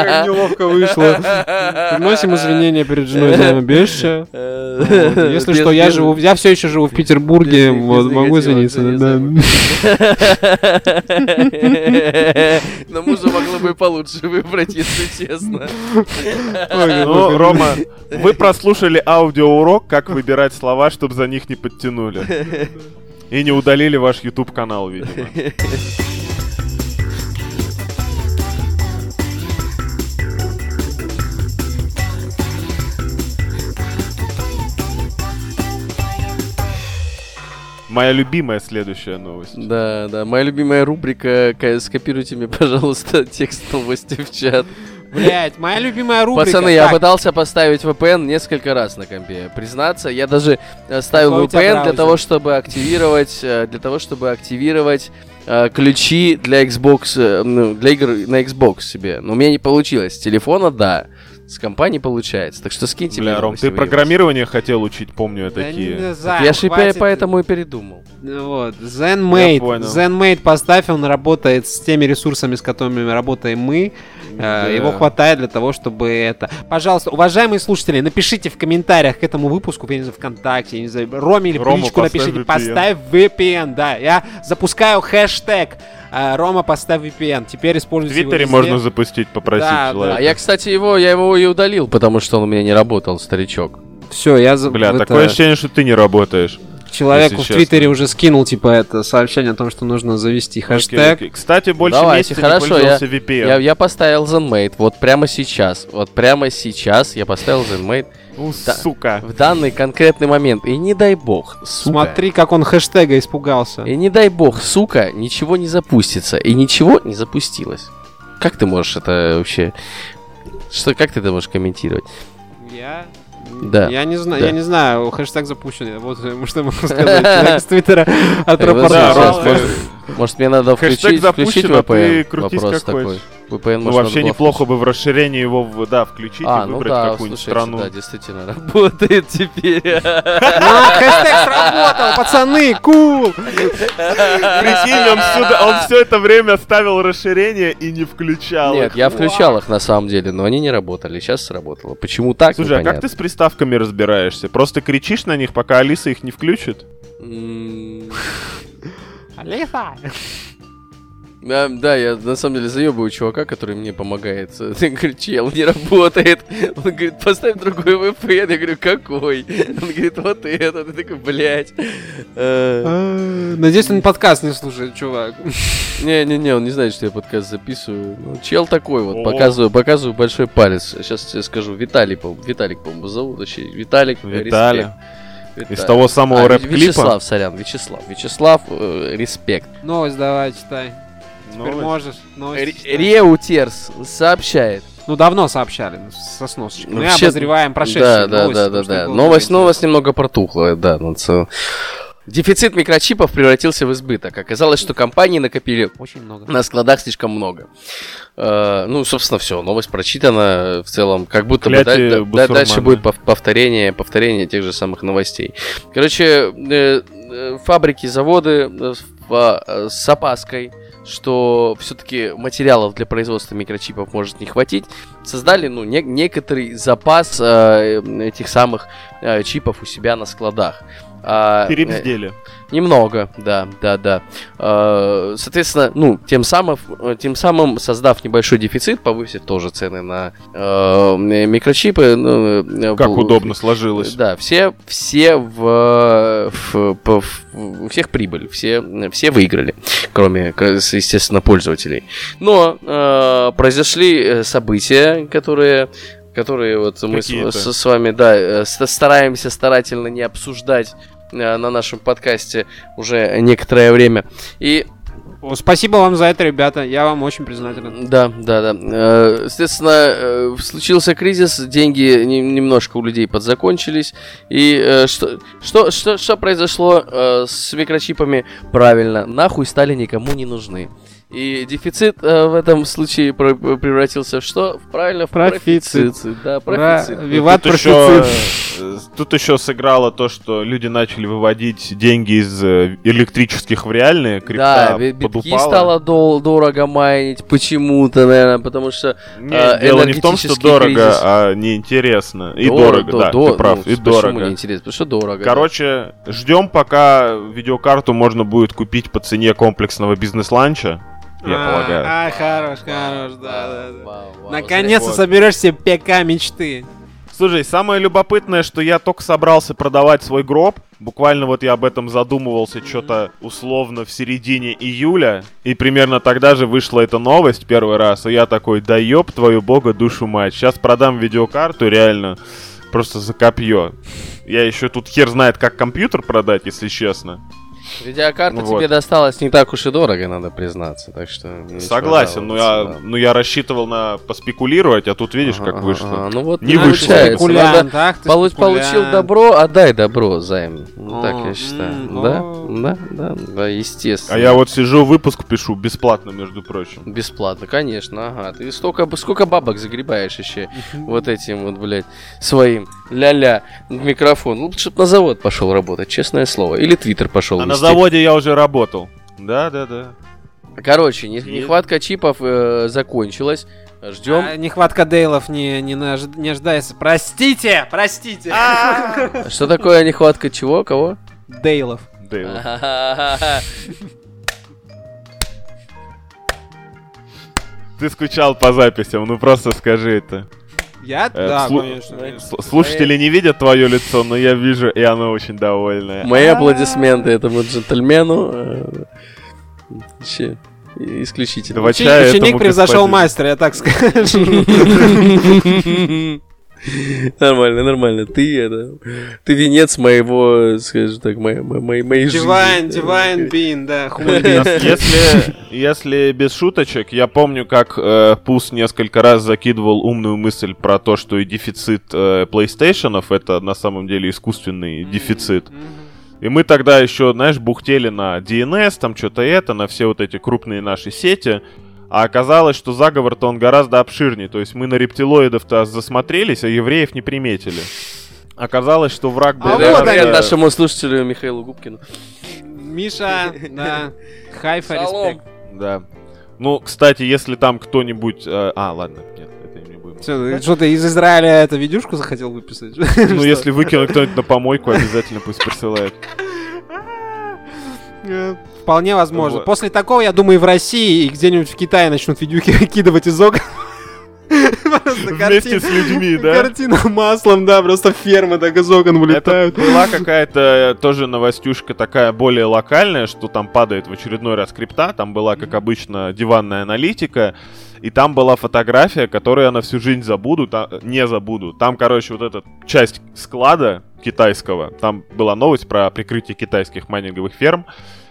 Speaker 1: как неловко вышло. Приносим извинения перед женой Займа Бешча. Если что, я живу, я все еще живу в Петербурге, вот, могу извиниться.
Speaker 2: Но мужа могло бы получше выбрать, если честно.
Speaker 3: Ну, Рома, вы прослушали аудиоурок, как выбирать слова, чтобы за них не подтянули. И не удалили ваш YouTube канал, видимо. Моя любимая следующая новость.
Speaker 2: Да, да, моя любимая рубрика, ка- скопируйте мне, пожалуйста, текст новости в чат.
Speaker 1: Блять, моя любимая рубрика.
Speaker 2: Пацаны, я
Speaker 1: Так,
Speaker 2: пытался поставить VPN несколько раз на компе. Признаться, я даже э, ставил VPN для того, чтобы активировать, э, для того, чтобы активировать э, ключи для Xbox, э, ну, для игр на Xbox себе. Но у меня не получилось. С телефона, да. С компании получается. Так что скиньте мне
Speaker 3: Бля, Ром, ты программирование хотел учить, помню я
Speaker 1: да не
Speaker 3: такие.
Speaker 1: знаю,
Speaker 2: Я же поэтому и передумал.
Speaker 1: Вот, ZenMate. ZenMate поставь, он работает с теми ресурсами, с которыми работаем мы. Э,
Speaker 3: Да.
Speaker 1: Его хватает для того, чтобы это... Пожалуйста, уважаемые слушатели, напишите в комментариях к этому выпуску, я не знаю, ВКонтакте, я не знаю, Роме или в личку
Speaker 3: поставь
Speaker 1: напишите,
Speaker 3: VPN.
Speaker 1: поставь VPN, да. Я запускаю хэштег э, Рома, поставь VPN. Теперь
Speaker 3: В
Speaker 1: используйте его
Speaker 3: Твиттере можно запустить, попросить
Speaker 1: Да,
Speaker 3: человека.
Speaker 2: А я, кстати, его, я его и удалил, потому что он у меня не работал, старичок.
Speaker 1: Все, я... за-
Speaker 3: Бля,
Speaker 1: это,
Speaker 3: такое ощущение, что ты не работаешь.
Speaker 1: Человеку в Твиттере уже скинул, типа, это сообщение о том, что нужно завести хэштег.
Speaker 3: Окей, окей. Кстати, больше
Speaker 2: Давайте,
Speaker 3: месяца
Speaker 2: хорошо,
Speaker 3: не пользовался VPN.
Speaker 2: Я, я поставил ZenMate вот прямо сейчас. Вот прямо сейчас я поставил ZenMate
Speaker 3: У,
Speaker 2: Да.
Speaker 3: сука.
Speaker 2: в данный конкретный момент. И не дай бог, сука.
Speaker 1: Смотри, как он хэштега испугался.
Speaker 2: И не дай бог, сука, ничего не запустится. И ничего не запустилось. Как ты можешь это вообще... Что, как ты это можешь комментировать?
Speaker 1: Я...
Speaker 2: Да.
Speaker 1: Я не знаю,
Speaker 2: Да.
Speaker 1: я не знаю, хэштег запущен. Вот э, что я могу сказать. Человек с Твиттера отрапортовал.
Speaker 2: Может, мне надо включить, включить
Speaker 3: а ты
Speaker 2: VPN?
Speaker 3: крутись
Speaker 2: Вопрос
Speaker 3: как
Speaker 2: такой. VPN,
Speaker 3: Ну,
Speaker 2: может,
Speaker 3: вообще неплохо бы в расширении его, в- да, включить
Speaker 2: А,
Speaker 3: и
Speaker 2: ну
Speaker 3: выбрать
Speaker 2: да,
Speaker 3: какую-нибудь
Speaker 2: слушайте,
Speaker 3: страну.
Speaker 2: да, действительно, работает теперь.
Speaker 1: Ну, хэштег сработал, пацаны, кул!
Speaker 3: Прикинь, он, сюда, он все это время ставил расширение и не включал
Speaker 2: Нет,
Speaker 3: их.
Speaker 2: я включал их на самом деле, но они не работали. Сейчас сработало. Почему так?
Speaker 3: Слушай, а как ты с приставками разбираешься? Просто кричишь на них, пока Алиса их не включит?
Speaker 1: Алиса!
Speaker 2: Да, да, я на самом деле заебываю чувака, который мне помогает. Я говорю, чел, не работает. Он говорит, поставь другой VPN. Я говорю, какой? Он говорит, вот этот. Ты такой, блядь. Э,
Speaker 1: А, Надеюсь, он подкаст не слушает, чувак.
Speaker 2: Не-не-не, он не знает, что я подкаст записываю. Ну, чел такой вот, показываю, показываю большой палец. Сейчас тебе скажу, Виталий, по Виталик, по-моему, зовут. Точнее, Виталик, э,
Speaker 3: Виталий.
Speaker 2: Респект.
Speaker 3: Из того самого
Speaker 2: А,
Speaker 3: рэп-клипа?
Speaker 2: Вячеслав, сорян, Вячеслав. Вячеслав, э, респект.
Speaker 1: Новость давай, читай. Теперь
Speaker 3: Новость.
Speaker 1: можешь. Новость читай.
Speaker 2: Реутерс сообщает.
Speaker 1: Ну, давно сообщали, ну, со сносочкой. Мы
Speaker 2: Вообще-
Speaker 1: обозреваем прошедшие
Speaker 2: Да, да,
Speaker 1: новости,
Speaker 2: да, да, да.
Speaker 1: было
Speaker 2: Новость, новость немного протухла, да. ну, ц- Дефицит микрочипов превратился в избыток. Оказалось, что компании накопили
Speaker 1: Очень много.
Speaker 2: на складах слишком много. Э, ну, собственно, все. Новость прочитана в целом. Как будто бы да- да- дальше будет пов- повторение, повторение тех же самых новостей. Короче, э, э, фабрики, заводы э, в- э, с опаской, что все-таки материалов для производства микрочипов может не хватить, создали ну, не- некоторый запас э, этих самых э, чипов у себя на складах. А, э,
Speaker 3: Перебздели.
Speaker 2: Немного, да, да, да. Э, Соответственно, ну, тем самым, э, тем самым создав небольшой дефицит, повысив тоже цены на э, микрочипы. ну, э,
Speaker 3: Как
Speaker 2: в-
Speaker 3: удобно сложилось.
Speaker 2: Да, все, все в, в- по- в- у всех прибыль, все, все выиграли, кроме, естественно, пользователей. Но э, произошли э, события, которые которые вот мы с, с- с вами, да, э, ста- стараемся старательно не обсуждать э, на нашем подкасте уже некоторое время. И
Speaker 1: Спасибо вам за это, ребята. Я вам очень признателен.
Speaker 2: Да, да, да. Э, Соответственно, э, случился кризис, деньги не- немножко у людей подзакончились. И э, что, что, что, что произошло э, с микрочипами? Правильно, нахуй стали никому не нужны. И дефицит э, в этом случае про- превратился в что? В правильно, в
Speaker 1: Профицит.
Speaker 2: профицит. Да, профицит.
Speaker 1: Виват
Speaker 3: тут, еще,
Speaker 1: профицит.
Speaker 3: э, тут еще сыграло то, что люди начали выводить деньги из э, электрических в реальные, крипта
Speaker 2: Да, би- битки
Speaker 3: подупала.
Speaker 2: стало дол- дорого майнить почему-то, наверное, потому что
Speaker 3: Не,
Speaker 2: а,
Speaker 3: дело не в том, что дорого,
Speaker 2: кризис.
Speaker 3: а неинтересно. И
Speaker 2: Дор-
Speaker 3: дорого,
Speaker 2: до-
Speaker 3: да,
Speaker 2: до-
Speaker 3: ты прав,
Speaker 2: ну,
Speaker 3: и
Speaker 2: почему
Speaker 3: дорого.
Speaker 2: не интересно? Потому что дорого. да.
Speaker 3: Короче, ждем, пока видеокарту можно будет купить по цене комплексного бизнес-ланча, я
Speaker 1: А,
Speaker 3: полагаю.
Speaker 1: А, хорош, хорош, да, да, да. Наконец-то соберешь себе ПК мечты.
Speaker 3: Слушай, самое любопытное, что я только собрался продавать свой гроб. Буквально вот я об этом задумывался что-то условно в середине июля. И примерно тогда же вышла эта новость первый раз. И я такой, да ёб твою бога душу мать. Сейчас продам видеокарту реально просто за копье. Я еще тут хер знает, как компьютер продать, если честно.
Speaker 2: Видеокарта
Speaker 3: Вот.
Speaker 2: тебе досталась не так уж и дорого, надо признаться. Так что.
Speaker 3: Согласен, но я,
Speaker 2: жаловаться, да.
Speaker 3: ну, я рассчитывал на поспекулировать, а тут видишь, как вышло.
Speaker 2: Ну вот
Speaker 3: Не вышло.
Speaker 1: Спекулянт,
Speaker 2: Надо-
Speaker 1: ах ты
Speaker 2: полу-
Speaker 1: спекулянт.
Speaker 2: Получил добро, отдай добро, займ. Ну, так я считаю. Да, да, да, да, естественно.
Speaker 3: А я вот сижу, выпуск пишу бесплатно, между прочим.
Speaker 2: Бесплатно, конечно, ага. Ты столько, сколько бабок загребаешь еще вот этим вот, блядь, своим ля-ля микрофон. Лучше бы на завод пошел работать, честное слово. Или твиттер пошел
Speaker 3: А на заводе я уже работал. Да, да, да.
Speaker 2: Короче, не- нехватка чипов э, закончилась. Ждем.
Speaker 1: А, нехватка дейлов не, не, наж- не ожидается. Простите, простите.
Speaker 2: Что такое нехватка чего? Кого?
Speaker 1: Дейлов.
Speaker 3: Дейл. Ты скучал по записям, ну просто скажи это.
Speaker 1: Я?
Speaker 3: Э,
Speaker 1: да,
Speaker 3: слу-
Speaker 1: конечно.
Speaker 3: С- Слушатели не видят твое лицо, но я вижу, и оно очень довольное.
Speaker 2: Мои аплодисменты этому джентльмену. э, вообще, исключительно.
Speaker 3: Два
Speaker 1: Учи-
Speaker 3: чая
Speaker 1: Ученик превзошел мастера, я так скажу.
Speaker 2: Нормально, нормально. Ты это. Ты венец моего, скажем так, моей, моей, моей жизни.
Speaker 1: Divine, divine bean, да, being.
Speaker 3: Если, если без шуточек, я помню, как э, Пус несколько раз закидывал умную мысль про то, что и дефицит э, PlayStation это на самом деле искусственный дефицит. И мы тогда еще, знаешь, бухтели на DNS, там что-то это, на все вот эти крупные наши сети. А оказалось, что заговор-то он гораздо обширнее. То есть мы на рептилоидов-то засмотрелись, а евреев не приметили. Оказалось, что враг был...
Speaker 1: А вот они.
Speaker 2: нашему слушателю Михаилу Губкину.
Speaker 1: Миша, да, хайфа, респект.
Speaker 3: Да. Ну, кстати, если там кто-нибудь... э, А, ладно, нет, это не будем.
Speaker 1: Всё, Что ты из Израиля эту видюшку захотел выписать?
Speaker 3: Ну, если выкинуть кто-нибудь на помойку, обязательно пусть присылает.
Speaker 1: Э, Вполне возможно.
Speaker 3: Вот.
Speaker 1: После такого, я думаю, и в России, и где-нибудь в Китае начнут видюки кидывать из. Просто
Speaker 3: Вместе с людьми, да?
Speaker 1: Картина маслом, да, просто фермы так из окон
Speaker 3: Это
Speaker 1: вылетают.
Speaker 3: была какая-то э, тоже новостюшка такая более локальная, что там падает в очередной раз крипта, там была, как обычно, диванная аналитика, и там была фотография, которую я на всю жизнь забуду, та- не забуду. Там, короче, вот эта часть склада китайского, там была новость про прикрытие китайских майнинговых ферм,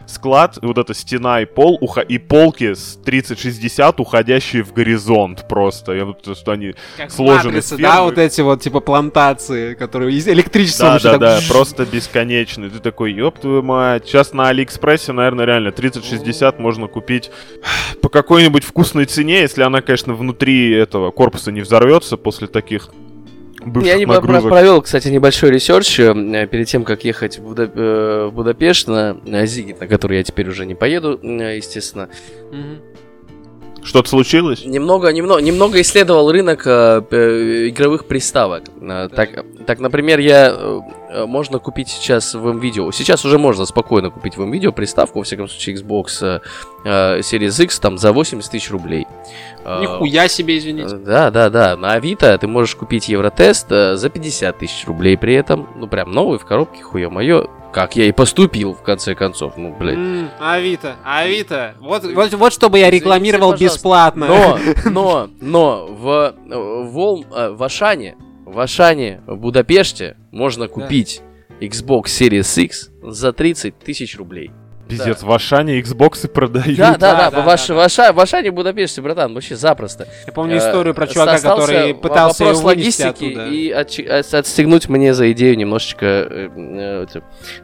Speaker 3: склад, вот эта стена и пол, уха- и полки с 3060, уходящие в горизонт просто. Я вот, что они
Speaker 1: Как
Speaker 3: сложены
Speaker 1: «Матрице»,
Speaker 3: с
Speaker 1: да, вот эти вот, типа, плантации, которые из электричеством
Speaker 3: Да, да,
Speaker 1: так
Speaker 3: да, просто бесконечный. Ты такой, ёб твою мать. Сейчас на Алиэкспрессе, наверное, реально 3060 можно купить по какой-нибудь вкусной цене, если она, конечно, внутри этого корпуса не взорвется после таких
Speaker 2: Я не
Speaker 3: нагрузок.
Speaker 2: провел, кстати, небольшой research э, перед тем, как ехать в, Буда- э, в Будапешт на, на Sziget, на который я теперь уже не поеду, э, естественно.
Speaker 1: Мгм.
Speaker 3: Что-то случилось?
Speaker 2: Немного, немного, немного исследовал рынок э, э, игровых приставок. Э, так, так, например, я э, можно купить сейчас в МВидео. Сейчас уже можно спокойно купить в МВидео приставку, во всяком случае, Xbox э, Series X там за 80 тысяч рублей. Э,
Speaker 1: Нихуя себе, извините.
Speaker 2: Э, Да, да, да. На Авито ты можешь купить Евротест э, за 50 тысяч рублей при этом. Ну, прям новый в коробке, хуя мое. Как я и поступил, в конце концов. Ну, блядь.
Speaker 1: М, Авито, Авито. Вот, вот, вот чтобы я
Speaker 2: Извините,
Speaker 1: рекламировал
Speaker 2: пожалуйста.
Speaker 1: бесплатно.
Speaker 2: Но, но, но в, в, Ол- э, в Ашане, в Ашане, в Будапеште можно купить Xbox Series X за 30 тысяч рублей.
Speaker 3: Пиздец, в Ашане Xbox продают.
Speaker 2: Да, да,
Speaker 1: Да,
Speaker 2: да,
Speaker 1: да,
Speaker 2: в, Аш-
Speaker 1: да,
Speaker 2: в Аша- в Ашане, Будапеште, братан, вообще запросто.
Speaker 1: Я помню
Speaker 2: Э,
Speaker 1: историю про чувака,
Speaker 2: остался
Speaker 1: который пытался
Speaker 2: вопрос
Speaker 1: его
Speaker 2: логистики
Speaker 1: оттуда.
Speaker 2: и от- отстегнуть мне за идею немножечко э, э,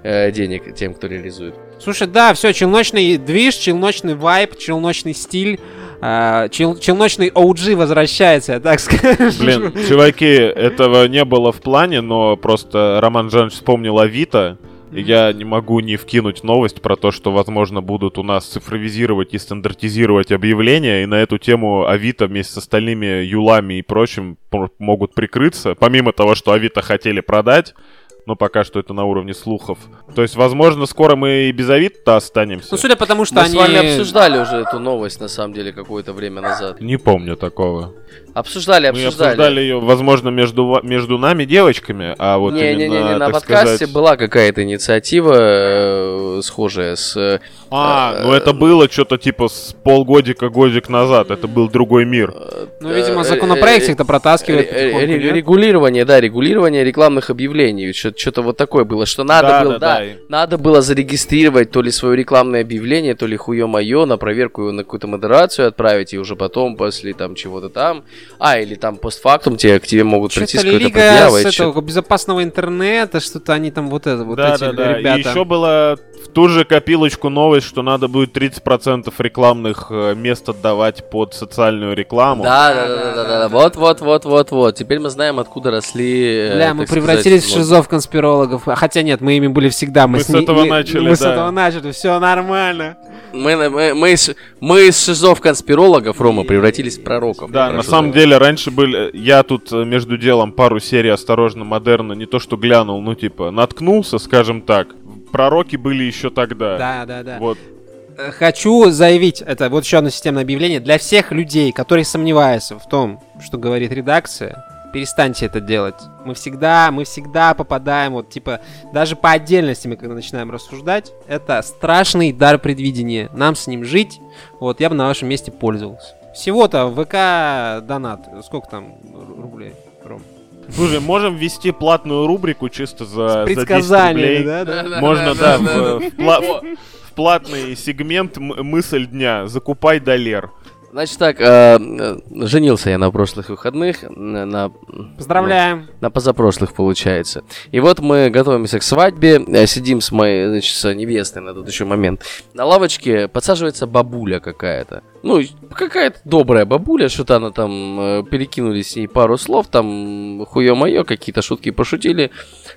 Speaker 2: э, денег тем, кто реализует.
Speaker 1: Слушай, да, все, челночный движ, челночный вайп, челночный стиль, а, чел- челночный OG возвращается, я так скажу.
Speaker 3: Блин, чуваки, этого не было в плане, но просто Роман Жанович вспомнил Авито, я не могу не вкинуть новость про то, что, возможно, будут у нас цифровизировать и стандартизировать объявления, и на эту тему Авито вместе с остальными юлами и прочим могут прикрыться, помимо того, что Авито хотели продать, но пока что это на уровне слухов. То есть, возможно, скоро мы и без Авито останемся.
Speaker 1: Ну, судя по тому, что
Speaker 2: Мы
Speaker 1: они...
Speaker 2: с вами обсуждали уже эту новость, на самом деле, какое-то время назад.
Speaker 3: Не помню такого.
Speaker 2: Обсуждали,
Speaker 3: Мы
Speaker 2: обсуждали.
Speaker 3: обсуждали ее, возможно, между, между нами, девочками, а вот
Speaker 2: не, не, не,
Speaker 3: именно,
Speaker 2: не, на подкасте
Speaker 3: сказать-
Speaker 2: была какая-то инициатива э, схожая с... э,
Speaker 3: А,
Speaker 2: Э,
Speaker 3: ну это было что-то типа с полгодика, годик назад. Это был другой мир.
Speaker 1: Ну, видимо,
Speaker 2: э,
Speaker 1: законопроект
Speaker 2: э,
Speaker 1: их-то протаскивает?
Speaker 2: Регулирование, да, регулирование рекламных объявлений. Что-то вот такое было, что надо было,
Speaker 3: да,
Speaker 2: надо было зарегистрировать то ли свое рекламное объявление, то ли хуе мое, на проверку его на какую-то модерацию отправить, и уже потом, после там чего-то там, а, или там постфактум тебе, к тебе могут прийти с
Speaker 1: Что-то
Speaker 2: какой-то
Speaker 1: лига
Speaker 2: предъявой,
Speaker 1: с этого безопасного интернета, что-то они там вот это, вот
Speaker 3: да,
Speaker 1: эти
Speaker 3: да, да.
Speaker 1: ребята.
Speaker 3: И еще была в ту же копилочку новость, что надо будет 30% рекламных э, мест отдавать под социальную рекламу.
Speaker 2: Да, да, да, да, да, да, вот, вот, вот, вот, вот. Теперь мы знаем, откуда росли. э,
Speaker 1: Бля, мы
Speaker 2: так сказать,
Speaker 1: превратились в
Speaker 2: вот.
Speaker 1: шизов конспирологов. А Хотя нет, мы ими были всегда. Мы,
Speaker 3: Мы с
Speaker 1: не-
Speaker 3: этого
Speaker 1: не-
Speaker 3: начали,
Speaker 1: Мы с
Speaker 3: да.
Speaker 1: этого начали, все нормально.
Speaker 2: Мы, мы, мы, из- мы из шизов конспирологов, Рома, превратились в пророков.
Speaker 3: Да, на самом деле раньше были... Я тут э, между делом пару серий «Осторожно, модерна» не то что глянул, ну типа наткнулся, скажем так. Пророки были еще тогда.
Speaker 1: Да, да, да.
Speaker 3: Вот.
Speaker 1: Э, Хочу заявить, это вот еще одно системное объявление, для всех людей, которые сомневаются в том, что говорит редакция, перестаньте это делать. Мы всегда, мы всегда попадаем, вот типа, даже по отдельности мы когда начинаем рассуждать, это страшный дар предвидения. Нам с ним жить, вот, я бы на вашем месте пользовался. Всего-то в ВК донат, сколько там ру- рублей, Ром?
Speaker 3: Слушай, можем ввести платную рубрику чисто за,
Speaker 1: С
Speaker 3: за 10
Speaker 1: предсказаниями,
Speaker 3: рублей.
Speaker 1: да, да?
Speaker 3: Можно, да, в, в пла- в платный сегмент мысль дня. Закупай доллар.
Speaker 2: Значит так, э, э, женился я на прошлых выходных, на,
Speaker 1: Поздравляем.
Speaker 2: на позапрошлых получается. И вот мы готовимся к свадьбе, э, сидим с моей, значит, с невестой на тот еще момент. На лавочке подсаживается бабуля какая-то. Ну, какая-то добрая бабуля, что-то она там, э, перекинули с ней пару слов, там, хуе-мое, какие-то шутки пошутили.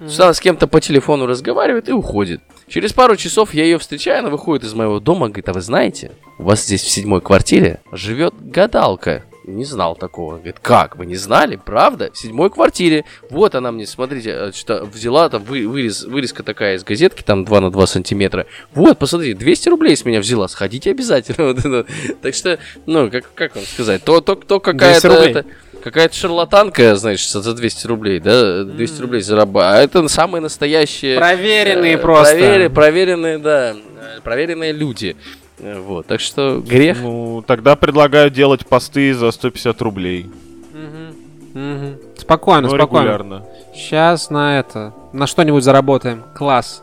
Speaker 2: Что она с кем-то по телефону разговаривает и уходит. Через пару часов я ее встречаю, она выходит из моего дома, говорит, а вы знаете, у вас здесь в седьмой квартире живет гадалка. Не знал такого. Говорит, как, вы не знали? Правда? В седьмой квартире. Вот она мне, смотрите, э, что взяла там вы- вырез, вырезка такая из газетки, там 2 на 2 сантиметра. Вот, посмотрите, 200 рублей с меня взяла. Сходите обязательно. Так что, ну, как, как вам сказать, то, то, то
Speaker 1: 200
Speaker 2: какая-то... Какая-то шарлатанка, значит, за 200 рублей, да, 200 рублей зарабатывает. А это самые настоящие...
Speaker 1: Проверенные
Speaker 2: э,
Speaker 1: просто.
Speaker 2: провери- проверенные, да, э, проверенные люди. Э, Вот, так что грех.
Speaker 3: Ну, тогда предлагаю делать посты за 150 рублей.
Speaker 1: Мгм. Мгм. Спокойно,
Speaker 3: Ну,
Speaker 1: спокойно.
Speaker 3: регулярно.
Speaker 1: Сейчас на это, на что-нибудь заработаем. Класс.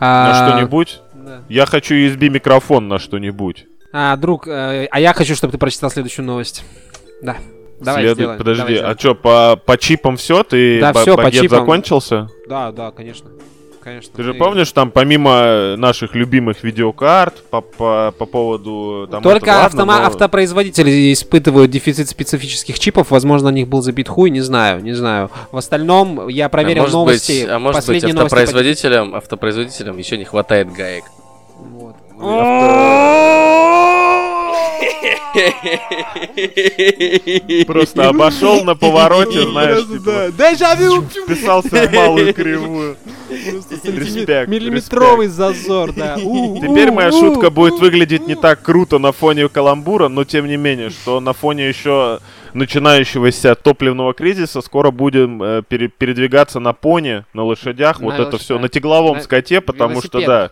Speaker 1: А,
Speaker 3: На что-нибудь?
Speaker 1: Да.
Speaker 3: Я хочу USB микрофон на что-нибудь.
Speaker 1: А, друг, э, а я хочу, чтобы ты прочитал следующую новость. Да. Давай
Speaker 3: Следует-
Speaker 1: сделаем.
Speaker 3: Подожди,
Speaker 1: давай сделаем.
Speaker 3: а что, по, по чипам все? Ты
Speaker 1: Да, всё, по чипам.
Speaker 3: закончился?
Speaker 1: Да, да, конечно. Конечно.
Speaker 3: Ты же помнишь, там помимо наших любимых видеокарт по, по, по поводу... Там,
Speaker 1: Только
Speaker 3: это ладно,
Speaker 1: автома-
Speaker 3: но-
Speaker 1: автопроизводители испытывают дефицит специфических чипов. Возможно, на них был забит хуй, не знаю, не знаю. В остальном, я проверил
Speaker 2: а может
Speaker 1: новости.
Speaker 2: быть, а может быть
Speaker 1: новости по-
Speaker 2: автопроизводителям, автопроизводителям еще не хватает гаек.
Speaker 1: Вот.
Speaker 3: Просто обошел на повороте, знаешь, типа,
Speaker 1: Дежавю!
Speaker 3: вписался в малую кривую. Респект,
Speaker 1: Миллиметровый зазор, да.
Speaker 3: Теперь моя шутка будет выглядеть не так круто на фоне каламбура, но тем не менее, что на фоне еще начинающегося топливного кризиса скоро будем э, пере- передвигаться на пони, на лошадях,
Speaker 1: На
Speaker 3: вот это все, на тягловом
Speaker 1: На
Speaker 3: скоте, потому что да,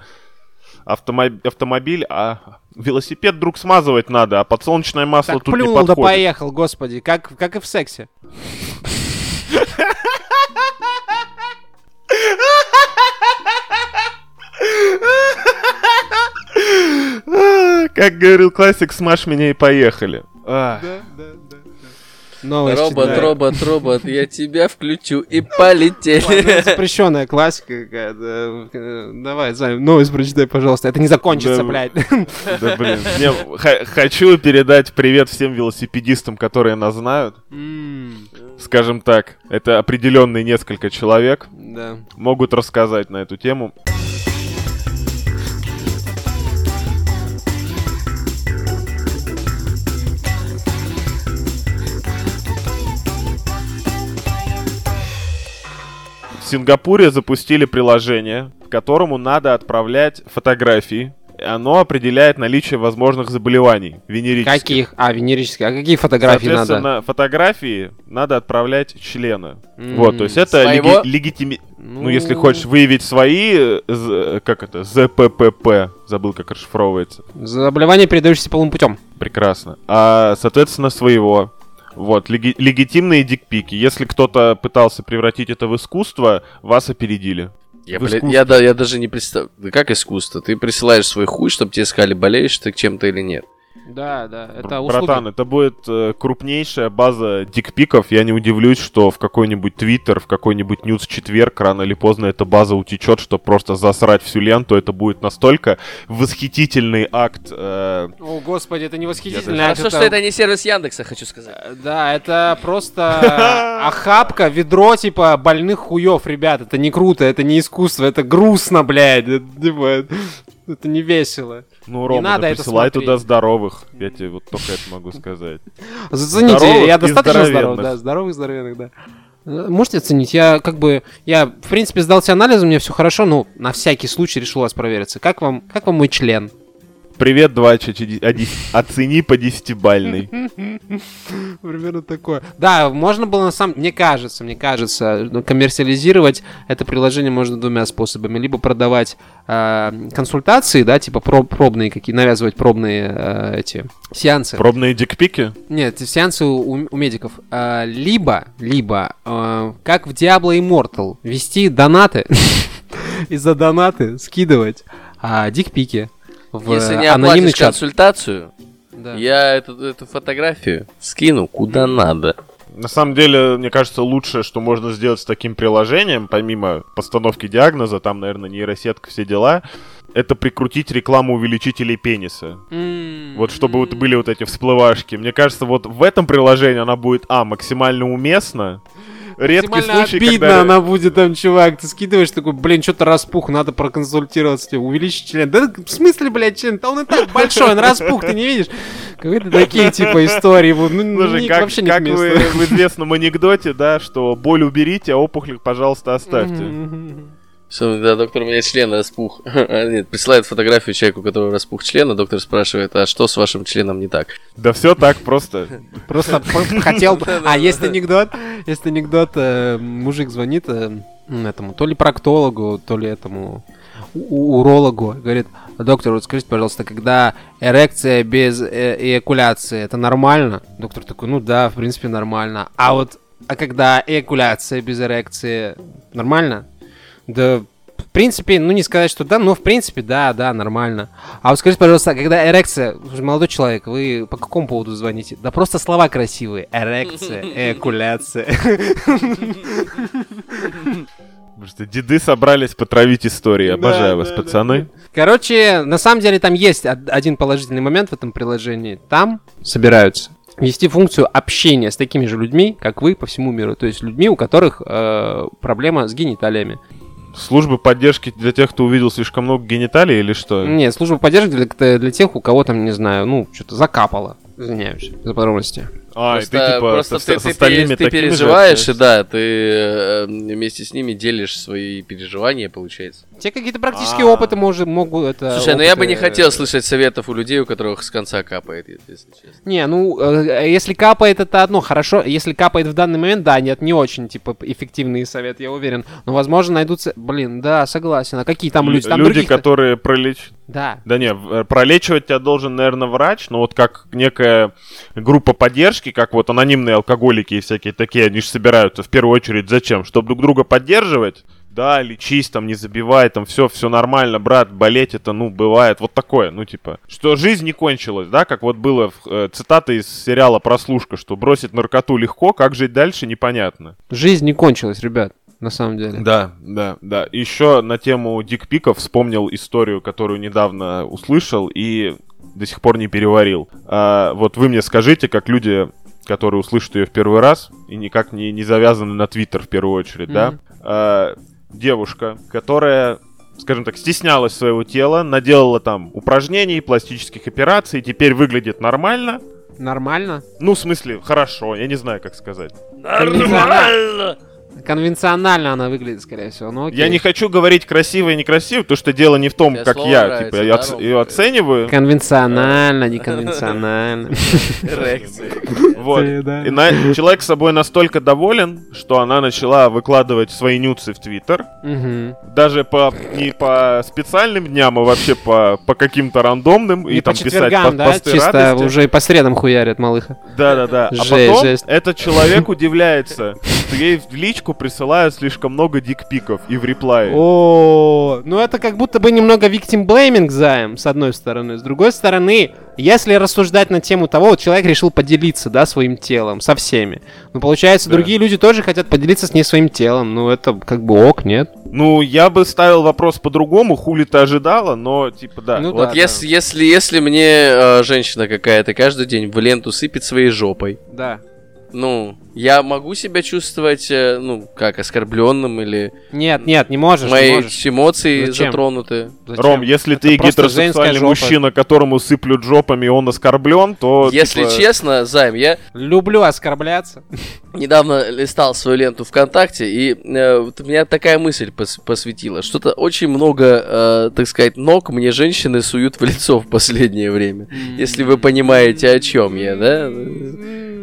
Speaker 3: автомоб- автомобиль, а велосипед вдруг смазывать надо, а подсолнечное масло
Speaker 1: Так
Speaker 3: тут не
Speaker 1: плюнул да
Speaker 3: подходит.
Speaker 1: поехал, господи, как, как и в сексе.
Speaker 3: Как говорил классик, смажь меня и поехали. А.
Speaker 1: Новость
Speaker 2: робот,
Speaker 1: читаю.
Speaker 2: робот, робот, я тебя включу и полетели.
Speaker 1: запрещенная классика какая-то. Давай, Займ, новость прочитай, пожалуйста. Это не закончится,
Speaker 3: Да,
Speaker 1: блядь.
Speaker 3: Да блин, не, х- хочу передать привет всем велосипедистам, которые нас знают. Скажем так, это определенные несколько человек
Speaker 1: Да.
Speaker 3: могут рассказать на эту тему. Сингапуре запустили приложение, к которому надо отправлять фотографии. И Оно определяет наличие возможных заболеваний венерических.
Speaker 1: Каких? А, венерические. А какие фотографии надо?
Speaker 3: Соответственно, фотографии надо отправлять члена.
Speaker 1: М,
Speaker 3: Вот, то есть это
Speaker 2: Своего?
Speaker 3: леги- легитими... Ну, если хочешь выявить свои, как это, ЗППП, забыл, как расшифровывается.
Speaker 1: Заболевание, передающееся полым путем.
Speaker 3: Прекрасно. А, соответственно, своего. Вот, леги- легитимные дикпики. Если кто-то пытался превратить это в искусство, вас опередили.
Speaker 2: Я, блядь, я, да, я даже не представляю. Как искусство? Ты присылаешь свой хуй, чтобы тебе сказали, болеешь ты чем-то или нет.
Speaker 1: Да, да. Это услуги.
Speaker 3: Братан, это будет э, крупнейшая база дикпиков. Я не удивлюсь, что в какой-нибудь Твиттер, в какой-нибудь нюдсочетверг рано или поздно эта база утечет, что просто засрать всю ленту. Это будет настолько восхитительный акт. э,
Speaker 1: О, господи, это не восхитительно.
Speaker 3: Я
Speaker 2: Хорошо, что это не сервис Яндекса, хочу сказать.
Speaker 1: Э, Да, это просто охапка, ведро, типа, больных хуев, ребят. Это не круто, это не искусство, это грустно, блядь. Это, это не весело.
Speaker 3: ну, Рома,
Speaker 1: надо
Speaker 3: да
Speaker 1: это
Speaker 3: присылай
Speaker 1: смотреть.
Speaker 3: туда здоровых. Я тебе вот только это могу сказать.
Speaker 1: Зацените,
Speaker 3: Здоровых
Speaker 1: я достаточно здоров, да, здоровых, здоровенных, да. Э, Можете оценить? Я как бы, я в принципе сдался анализу, мне все хорошо, но на всякий случай решил вас провериться. Как вам, как вам мой член?
Speaker 3: Привет, 2 Оцени по десятибальной.
Speaker 1: Примерно такое. Да, можно было на самом... Мне кажется, мне кажется, ну, коммерциализировать это приложение можно двумя способами. Либо продавать э, консультации, да, типа про- пробные какие, навязывать пробные э, эти сеансы.
Speaker 3: Пробные дикпики?
Speaker 1: Нет, сеансы у, у медиков. А, либо, либо, э, как в Diablo Immortal, вести донаты и за донаты скидывать а, дикпики в
Speaker 2: Если не
Speaker 1: анонимный чат.
Speaker 2: консультацию,
Speaker 1: Да.
Speaker 2: я эту, эту фотографию скину куда надо.
Speaker 3: На самом деле, мне кажется, лучшее, что можно сделать с таким приложением, помимо постановки диагноза, там, наверное, нейросетка, все дела, это прикрутить рекламу увеличителей пениса.
Speaker 1: М,
Speaker 3: Вот чтобы вот были вот эти всплывашки. Мне кажется, вот в этом приложении она будет, а, максимально уместна. Редкий случай,
Speaker 1: обидно
Speaker 3: когда...
Speaker 1: она будет там, чувак, ты скидываешь такой, блин, что-то распух, надо проконсультироваться, тебе, увеличить член. Да в смысле, блядь, член? Да он и так большой, он распух, ты не видишь? Какие-то такие, типа, истории, ну,
Speaker 3: Слушай,
Speaker 1: ни-
Speaker 3: как,
Speaker 1: вообще не
Speaker 3: как вы в известном анекдоте, да, что боль уберите, а опухоль, пожалуйста, оставьте.
Speaker 2: Да, доктор, у меня член распух. А, Нет, присылает фотографию человеку, у которого распух члена, доктор спрашивает, а что с вашим членом не так?
Speaker 3: Да все так просто.
Speaker 1: Просто хотел бы... А, есть анекдот, есть анекдот, э, мужик звонит э, этому, то ли проктологу, то ли этому урологу, говорит, доктор, вот скажите, пожалуйста, когда эрекция без э, эякуляции, это нормально? Доктор такой, ну да, в принципе, нормально. А вот, а когда эякуляция без эрекции, нормально? Да, В принципе, ну не сказать, что да, но в принципе, да, да, нормально. А вот скажите, пожалуйста, когда эрекция, молодой человек, вы по какому поводу звоните? Да просто слова красивые. Эрекция, экуляция.
Speaker 3: Потому что деды собрались потравить истории. Обожаю вас, пацаны.
Speaker 1: Короче, на самом деле там есть од- один положительный момент в этом приложении. Там собираются вести функцию общения с такими же людьми, как вы, по всему миру. То есть людьми, у которых э, проблема с гениталиями.
Speaker 3: Службы поддержки для тех, кто увидел слишком много гениталий или что?
Speaker 1: Нет, служба поддержки для, для тех, у кого там, не знаю, ну, что-то закапало. Извиняюсь за подробности.
Speaker 3: А, и
Speaker 2: Просто,
Speaker 3: ты типа
Speaker 2: просто
Speaker 3: с,
Speaker 2: ты,
Speaker 3: с
Speaker 2: ты ты
Speaker 3: такими же
Speaker 2: переживаешь, и да, ты э, вместе с ними делишь свои переживания, получается.
Speaker 1: Те какие-то практические
Speaker 3: А.
Speaker 1: опыты может, могут это...
Speaker 2: Слушай, ну я бы не
Speaker 1: опыты-
Speaker 2: хотел слышать советов у людей, у которых с конца капает, если честно.
Speaker 1: Не, ну, э, если капает, это одно, хорошо. Если капает в данный момент, да, нет, не очень, типа, эффективный совет, я уверен. Но, возможно, найдутся... Блин, да, согласен. А какие там люди? Там
Speaker 3: Люди,
Speaker 1: других-то-
Speaker 3: которые пролеч...
Speaker 1: Да.
Speaker 3: Да не, э, пролечивать тебя должен, наверное, врач, но вот как некая группа поддержки, как вот анонимные алкоголики и всякие такие, они же собираются в первую очередь зачем? Чтобы друг друга поддерживать? Да, лечись, там, не забивай, там, все, все нормально, брат, болеть это, ну, бывает, вот такое, ну, типа, что жизнь не кончилась, да, как вот было, э, цитата из сериала «Прослушка», что бросить наркоту легко, как жить дальше, непонятно.
Speaker 1: Жизнь не кончилась, ребят, на самом деле.
Speaker 3: Да, да, да. Еще на тему дикпиков вспомнил историю, которую недавно услышал и до сих пор не переварил. А, вот вы мне скажите, как люди, которые услышат ее в первый раз и никак не, не завязаны на Твиттер в первую очередь, да?
Speaker 1: Мгм.
Speaker 3: А, девушка, которая скажем так, стеснялась своего тела, наделала там упражнений, пластических операций, теперь выглядит нормально.
Speaker 1: Нормально?
Speaker 3: Ну, в смысле, хорошо, я не знаю, как сказать.
Speaker 1: Нормально. Конвенционально она выглядит, скорее всего. Ну, окей.
Speaker 3: Я не хочу говорить красиво и некрасиво, потому что дело не в том,
Speaker 2: Тебе
Speaker 3: как я,
Speaker 2: нравится,
Speaker 3: типа, я оц- ее оцениваю.
Speaker 1: Конвенционально, неконвенционально.
Speaker 3: Вот. И человек собой настолько доволен, что она начала выкладывать свои нюцы в Твиттер. Даже по не по специальным дням, а вообще по, по каким-то рандомным.
Speaker 1: И
Speaker 3: там писать посты
Speaker 1: Чисто
Speaker 3: радости.
Speaker 1: уже и по средам хуярят малыха.
Speaker 3: Да, да, да. А потом этот человек удивляется, что ей в личку присылают слишком много дикпиков и в реплае.
Speaker 1: О, ну это как будто бы немного victim blaming займ, с одной стороны. С другой стороны, если рассуждать на тему того, вот человек решил поделиться, да, своим телом со всеми. Ну, получается,
Speaker 3: Да.
Speaker 1: другие люди тоже хотят поделиться с ней своим телом. Ну, это как бы ок, нет?
Speaker 3: Ну, я бы ставил вопрос по-другому, хули ты ожидала, но типа да.
Speaker 1: Ну,
Speaker 2: Вот
Speaker 1: да,
Speaker 2: если, если, если мне э, женщина какая-то каждый день в ленту сыпет своей жопой,
Speaker 1: Да.
Speaker 2: ну, я могу себя чувствовать, э, ну, как, оскорбленным или
Speaker 1: Нет, нет, не можешь, не
Speaker 2: мои
Speaker 1: можешь.
Speaker 2: эмоции
Speaker 1: Зачем?
Speaker 2: затронуты?
Speaker 1: Зачем?
Speaker 3: Ром, если
Speaker 1: Это
Speaker 3: ты гетеросексуальный мужчина, которому сыплют жопами, и он оскорблен, то
Speaker 2: Если
Speaker 3: типа,
Speaker 2: честно, Займ, я
Speaker 1: Люблю оскорбляться.
Speaker 2: недавно листал свою ленту ВКонтакте, и э, вот меня такая мысль пос- посветила. Что-то очень много, э, так сказать, ног мне женщины суют в лицо в последнее время. Если вы понимаете, о чем я, да?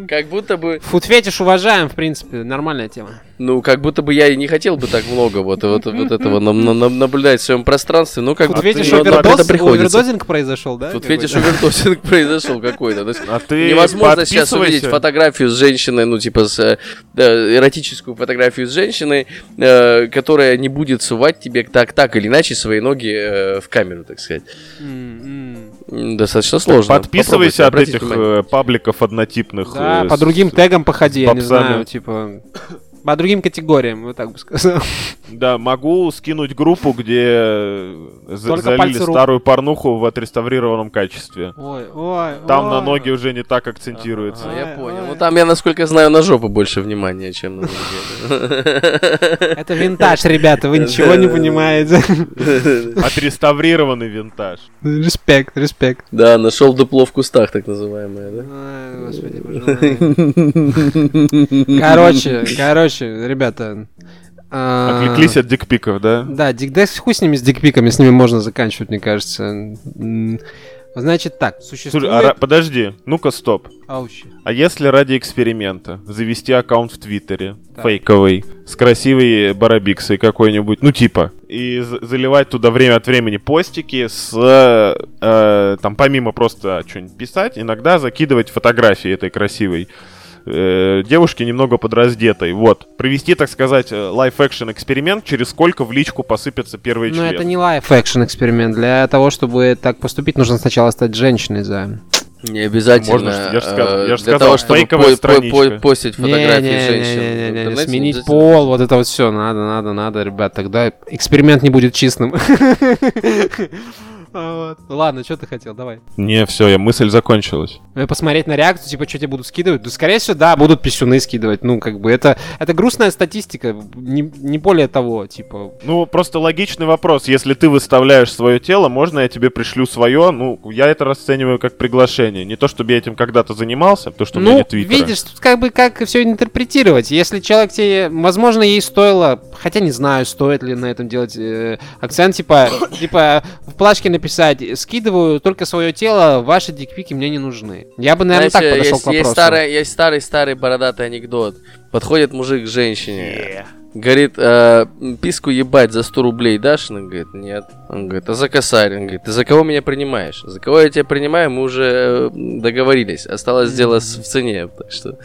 Speaker 2: Как будто бы,
Speaker 1: Фуд-фетиш уважаем, в принципе, нормальная тема.
Speaker 2: ну, как будто бы я и не хотел бы так много вот, вот, вот этого нам- нам- наблюдать в своем пространстве. Ну, как
Speaker 1: Фуд-фетиш
Speaker 2: но- но
Speaker 1: овердоз,
Speaker 2: это приходится.
Speaker 1: овердозинг произошел, да?
Speaker 2: Тут
Speaker 1: какой-то?
Speaker 2: овертосинг произошел какой-то. То есть
Speaker 3: А ты
Speaker 2: Невозможно сейчас увидеть фотографию с женщиной, ну, типа, с, э, эротическую фотографию с женщиной, э, которая не будет сувать тебе так, так или иначе свои ноги э, в камеру, так сказать.
Speaker 1: М,
Speaker 2: Достаточно сложно.
Speaker 3: Подписывайся от этих
Speaker 2: обратите внимание.
Speaker 3: э, пабликов однотипных.
Speaker 1: Да,
Speaker 3: э,
Speaker 1: по другим тегам походи, я не знаю, типа... По другим категориям, вот так бы сказал.
Speaker 3: Да, могу скинуть группу, где э,
Speaker 1: Только
Speaker 3: залили старую порнуху в отреставрированном качестве.
Speaker 1: Ой, ой,
Speaker 3: Там
Speaker 1: ой.
Speaker 3: на ноги уже не так акцентируется.
Speaker 2: А, я понял.
Speaker 1: ой.
Speaker 2: Ну, там, я, насколько знаю, на жопу больше внимания, чем на ноги.
Speaker 1: Это винтаж, ребята, вы ничего не понимаете.
Speaker 3: Отреставрированный винтаж.
Speaker 1: Респект, респект.
Speaker 2: Да, нашел дупло в кустах, так называемое, да?
Speaker 1: Ой, господи, боже мой. Короче, короче, ребята. а,
Speaker 3: Отвлеклись от дикпиков, да?
Speaker 1: Да, дик, да хуй с ними, с дикпиками, с ними можно заканчивать, мне кажется. Значит так, существует...
Speaker 3: Слушай, а подожди, ну-ка стоп.
Speaker 1: Ау, щит.
Speaker 3: А если ради эксперимента завести аккаунт в Твиттере,
Speaker 1: Так.
Speaker 3: фейковый, с красивой барабиксой какой-нибудь, ну типа, и за- заливать туда время от времени постики с, э, э, там, помимо просто что-нибудь писать, иногда закидывать фотографии этой красивой э, девушки немного подраздетой. Вот. Провести, так сказать, лайф-экшен эксперимент, через сколько в личку посыпятся первые
Speaker 1: Но
Speaker 3: члены.
Speaker 1: это не лайф-экшен эксперимент. Для того, чтобы так поступить, нужно сначала стать женщиной, за.
Speaker 2: Не обязательно.
Speaker 3: Можно, я ж сказал-
Speaker 2: э,
Speaker 3: я ж
Speaker 2: для
Speaker 3: сказал,
Speaker 2: того, чтобы
Speaker 3: фейковая
Speaker 2: по- по-
Speaker 3: страничка.
Speaker 2: по- постить фотографии женщин. в
Speaker 1: Не-не-не-не-не-не,
Speaker 2: интернете,
Speaker 1: Сменить
Speaker 2: не обязательно.
Speaker 1: пол, вот это вот все. Надо, надо, надо, ребят. Тогда эксперимент не будет чистым. Вот. Ладно, что ты хотел, давай.
Speaker 3: Не, все, я мысль закончилась.
Speaker 1: Ну, посмотреть на реакцию, типа, что тебе будут скидывать? Да, скорее всего, да, будут писюны скидывать. Ну, как бы, это, это грустная статистика, не, не более того, типа.
Speaker 3: Ну, просто логичный вопрос. Если ты выставляешь свое тело, можно я тебе пришлю свое? Ну, я это расцениваю как приглашение. Не то, чтобы я этим когда-то занимался, потому что у меня
Speaker 1: Ну,
Speaker 3: нет твиттера.
Speaker 1: видишь, тут как бы как все интерпретировать. Если человек тебе, возможно, ей стоило, хотя не знаю, стоит ли на этом делать э, акцент, типа, типа в плашке написать, скидываю только свое тело, ваши дикпики мне не нужны. Я бы, наверное,
Speaker 2: Знаете,
Speaker 1: так подошел
Speaker 2: есть,
Speaker 1: к вопросу.
Speaker 2: есть старый, есть старый, старый бородатый анекдот. Подходит мужик к женщине, говорит, «Э, писку ебать за 100 рублей дашь? Она говорит, нет. Он говорит, а за косарь? Он говорит, ты за кого меня принимаешь? За кого я тебя принимаю, мы уже э, договорились. Осталось дело в цене. Так что,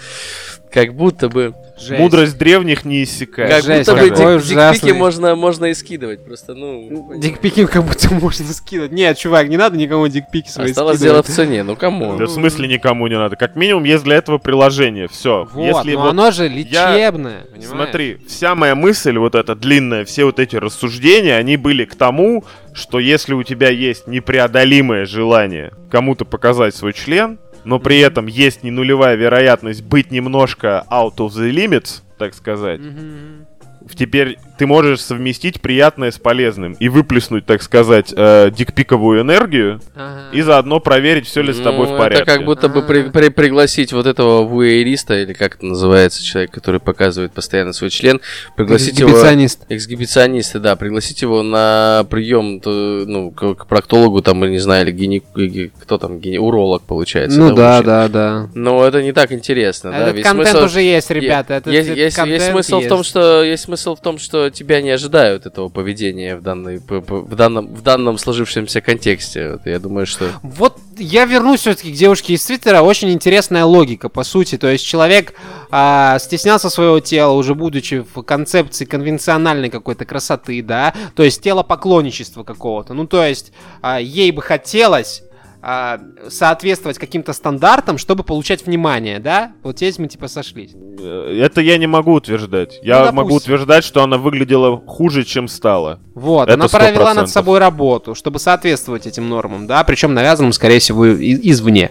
Speaker 2: как будто бы,
Speaker 1: Жесть.
Speaker 3: Мудрость древних не иссякает.
Speaker 2: как
Speaker 1: Жесть,
Speaker 2: будто бы дик- дикпики можно, можно и скидывать. Просто, ну,
Speaker 1: Дикпики как будто можно скидывать. Нет, чувак, не надо никому дикпики свои
Speaker 2: осталось дело
Speaker 1: скидывать.
Speaker 2: в цене. Ну, кому?
Speaker 3: Да в смысле никому не надо. Как минимум есть для этого приложение. Все.
Speaker 1: Вот,
Speaker 3: Если
Speaker 1: но
Speaker 3: вот
Speaker 1: оно же лечебное. понимаешь?
Speaker 3: Смотри, вся моя мысль, вот эта длинная, все вот эти рассуждения, они были к тому, что если у тебя есть непреодолимое желание кому-то показать свой член, но при этом есть не нулевая вероятность быть немножко out of the limits, так сказать,
Speaker 1: Мгм.
Speaker 3: Теперь ты можешь совместить приятное с полезным и выплеснуть, так сказать, э, дикпиковую энергию
Speaker 1: Ага.
Speaker 3: и заодно проверить, все ли с тобой
Speaker 2: Ну,
Speaker 3: в порядке.
Speaker 2: Это как будто бы при- при- пригласить вот этого вуэриста, или как это называется, человек, который показывает постоянно свой член, пригласить его...
Speaker 1: Эксгибиционист.
Speaker 2: Эксгибиционисты, да, пригласить его на прием, ну, к, к проктологу, там, или не знаю, или гине... ги- кто там, гине... уролог, получается.
Speaker 1: Ну да,
Speaker 2: мужчина.
Speaker 1: да, да.
Speaker 2: Но это не так интересно, да,
Speaker 1: Этот
Speaker 2: ведь
Speaker 1: контент
Speaker 2: смысл-
Speaker 1: уже есть, ребята. Этот,
Speaker 2: есть,
Speaker 1: этот
Speaker 2: есть, есть смысл в том,
Speaker 1: есть.
Speaker 2: что есть смысл в том, что тебя не ожидают этого поведения в данной в данном в данном сложившемся контексте. Вот я думаю, что
Speaker 1: Вот я вернусь все-таки к девушке из Твиттера. Очень интересная логика, по сути. То есть человек а, стеснялся своего тела, уже будучи в концепции конвенциональной какой-то красоты, да. То есть тело поклонничества какого-то. Ну, то есть а, ей бы хотелось соответствовать каким-то стандартам, чтобы получать внимание, да? Вот здесь мы типа сошлись.
Speaker 3: Э, Это я не могу утверждать. Я
Speaker 1: Ну,
Speaker 3: могу утверждать, что она выглядела хуже, чем стала.
Speaker 1: Вот,
Speaker 3: Это
Speaker 1: она
Speaker 3: 100%.
Speaker 1: провела над собой работу, чтобы соответствовать этим нормам, да, причем навязанным, скорее всего, извне.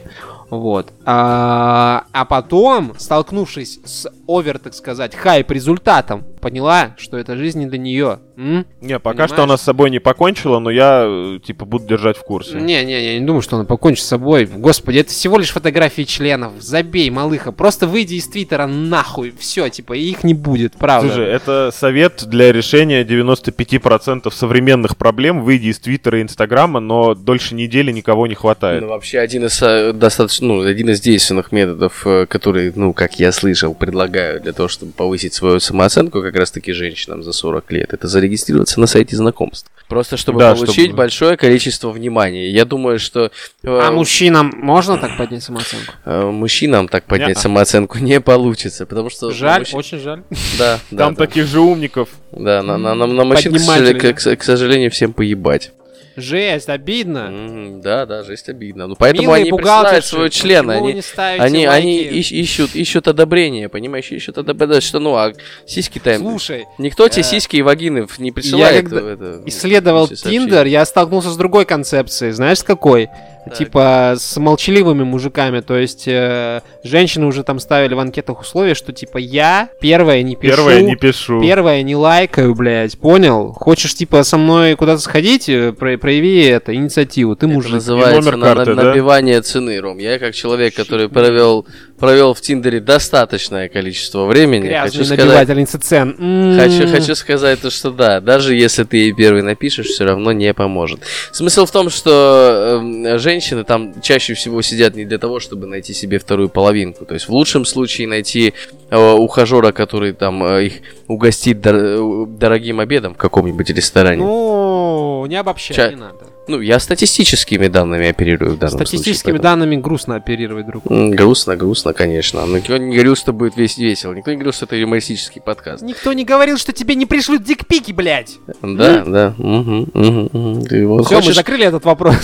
Speaker 1: Вот. А, а потом, столкнувшись с овер, так сказать, хайп результатом, поняла, что эта жизнь не для нее. М?
Speaker 3: Не, пока что
Speaker 1: Понимаешь?
Speaker 3: она с собой не покончила, но я, э, типа, буду держать в курсе.
Speaker 1: Не, не, я не думаю, что она покончит с собой. Господи, это всего лишь фотографии членов. Забей, малыха. Просто выйди из Твиттера нахуй. Все, типа, их не будет, правда.
Speaker 3: Слушай, это совет для решения 95% современных проблем. Выйди из Твиттера и Инстаграма, но дольше недели никого не хватает.
Speaker 2: ну, вообще один из э, достаточно, ну, один из действенных методов, э, который, ну, как я слышал, предлагаю для того, чтобы повысить свою самооценку как раз-таки женщинам за 40 лет, это зарегистрироваться на сайте знакомств. Просто чтобы
Speaker 3: Да,
Speaker 2: получить
Speaker 3: чтобы-
Speaker 2: большое количество внимания. Я думаю, что э,
Speaker 1: А мужчинам можно так поднять самооценку?
Speaker 2: э, мужчинам так поднять
Speaker 3: Не-а.
Speaker 2: самооценку не получится, потому что...
Speaker 1: Жаль,
Speaker 2: мужч-
Speaker 1: очень жаль.
Speaker 2: Да, да,
Speaker 3: Там
Speaker 2: да.
Speaker 3: таких же умников.
Speaker 2: Да, на, на, на, на мужчин, к, к сожалению, всем поебать.
Speaker 1: Жесть, обидно.
Speaker 2: Мгм, да, да, жесть обидно. Ну, поэтому
Speaker 1: Милые
Speaker 2: они присылают свой член,
Speaker 1: почему вы
Speaker 2: они, они, они ищ- ищут, ищут одобрение, понимаешь, ищут одобрение, что, ну, а сиськи-то... им-
Speaker 1: Слушай,
Speaker 2: Никто тебе
Speaker 1: э,
Speaker 2: сиськи и вагины не присылает.
Speaker 1: когда
Speaker 2: в это,
Speaker 1: исследовал. Тиндер, я столкнулся с другой концепцией. Знаешь, с какой?
Speaker 2: Так.
Speaker 1: Типа с молчаливыми мужиками. То есть э, женщины уже там ставили в анкетах условия, что типа я первое не пишу.
Speaker 3: Первое не пишу.
Speaker 1: Первое не лайкаю, блядь, понял? Хочешь, типа, со мной куда-то сходить, э, про- прояви это, инициативу, ты
Speaker 2: Это
Speaker 1: мужик.
Speaker 2: называется
Speaker 3: номер
Speaker 2: на- на-
Speaker 3: карты, да?
Speaker 2: набивание цены, Ром. Я как человек, который провел, провел в Тиндере достаточное количество времени,
Speaker 1: Грязный
Speaker 2: хочу сказать,
Speaker 1: набивательница цен. М.
Speaker 2: Хочу, хочу сказать то, что да, даже если ты ей первый напишешь, все равно не поможет. Смысл в том, что эм, женщины там чаще всего сидят не для того, чтобы найти себе вторую половинку. То есть в лучшем случае найти э, ухажера, который там э, их угостит дор- э, дорогим обедом в каком-нибудь ресторане.
Speaker 1: Ну, не обобщай,
Speaker 2: Ча-
Speaker 1: не надо.
Speaker 2: Ну, я статистическими данными оперирую в данном
Speaker 1: Статистическими
Speaker 2: случае.
Speaker 1: данными грустно оперировать, друг.
Speaker 2: поэтому- М, Грустно, грустно, конечно. Но никто не говорил, что будет весь весело. Никто не говорил, что это юмористический подкаст.
Speaker 1: Никто не говорил, что тебе не пришлют дикпики, блядь.
Speaker 2: Да, да. мгм, мгм, мгм. Ты вот
Speaker 1: Все, мы
Speaker 2: хочешь-
Speaker 1: закрыли этот вопрос.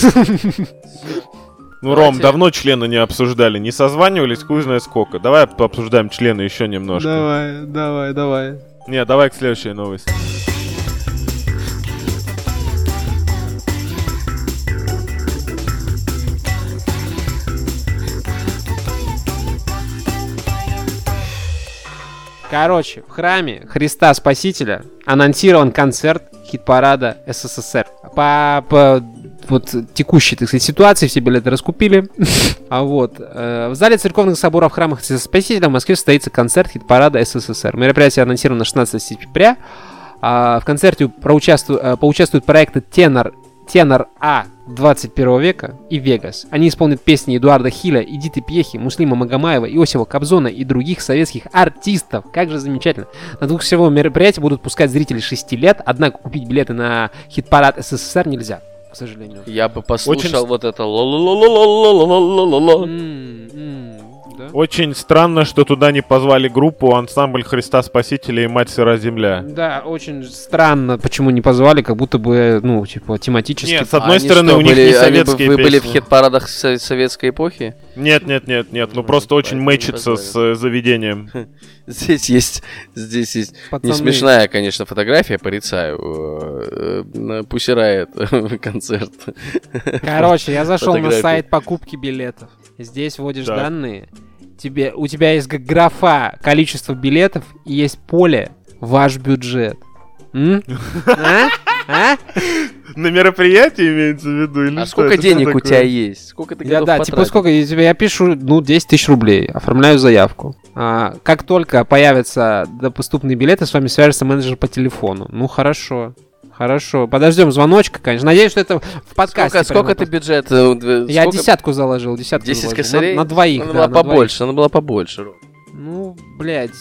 Speaker 3: Ну,
Speaker 2: Давайте.
Speaker 3: Ром, давно члены не обсуждали, не созванивались, хуй знает сколько. Давай пообсуждаем члены еще немножко.
Speaker 1: Давай, давай, давай.
Speaker 3: Не, давай к следующей новости.
Speaker 1: Короче, в храме Христа Спасителя анонсирован концерт хит-парада СССР. По, по вот текущей, так сказать, ситуации все билеты раскупили. а вот э, в зале церковных соборов храмах Христа Спасителя в Москве состоится концерт хит-парада СССР. Мероприятие анонсировано 16 сентября. А в концерте э, поучаствуют проекты Тенор Тенор А 21 века и Вегас. Они исполнят песни Эдуарда Хиля, Эдиты Пьехи, Муслима Магомаева, Иосифа Кобзона и других советских артистов. Как же замечательно. На двух всего мероприятия будут пускать зрителей 6 лет, однако купить билеты на хит-парад СССР нельзя, к сожалению.
Speaker 2: Я бы послушал
Speaker 3: Очень-
Speaker 2: вот это.
Speaker 1: М, м, да?
Speaker 3: Очень странно, что туда не позвали группу ансамбль Христа Спасителя и Мать Сыра Земля.
Speaker 1: Да, очень странно, почему не позвали, как будто бы, ну, типа, тематически.
Speaker 3: Нет, с одной
Speaker 2: Они
Speaker 3: стороны,
Speaker 2: что,
Speaker 3: у них
Speaker 2: были-
Speaker 3: не
Speaker 2: они бы-
Speaker 3: советские
Speaker 2: Вы были в
Speaker 3: песни.
Speaker 2: хит-парадах со- советской эпохи?
Speaker 3: Нет, нет, нет, нет, ну
Speaker 2: Ну,
Speaker 3: просто очень
Speaker 2: не
Speaker 3: мэчится с э, заведением.
Speaker 2: Здесь есть, здесь есть не
Speaker 1: Пацаны.
Speaker 2: смешная, конечно, фотография, порицаю. э, э, Пусирает концерт.
Speaker 1: Короче, я зашел на сайт покупки билетов. Здесь вводишь данные. Тебе, у тебя есть графа количество билетов и есть поле ваш бюджет. М? А? А?
Speaker 3: На мероприятии имеется в виду? Или
Speaker 2: А
Speaker 3: что?
Speaker 2: сколько
Speaker 3: Это
Speaker 2: денег у тебя есть? Сколько ты
Speaker 1: Я,
Speaker 2: готов
Speaker 1: да, типа
Speaker 2: потратить?
Speaker 1: сколько, я, тебе- я пишу, ну, 10 тысяч рублей, оформляю заявку. А, как только появятся доступные билеты, с вами свяжется менеджер по телефону. Ну, хорошо. Хорошо. Подождем звоночка, конечно. Надеюсь, что это в подкасте.
Speaker 2: Сколько, сколько ты бюджет? э,
Speaker 1: Я
Speaker 2: сколько-
Speaker 1: десятку заложил, десятку
Speaker 2: 10
Speaker 1: заложил.
Speaker 2: косарей?
Speaker 1: На, на двоих,
Speaker 2: Она
Speaker 1: да,
Speaker 2: была
Speaker 1: на двоих.
Speaker 2: побольше, она была побольше.
Speaker 1: Ну, блядь.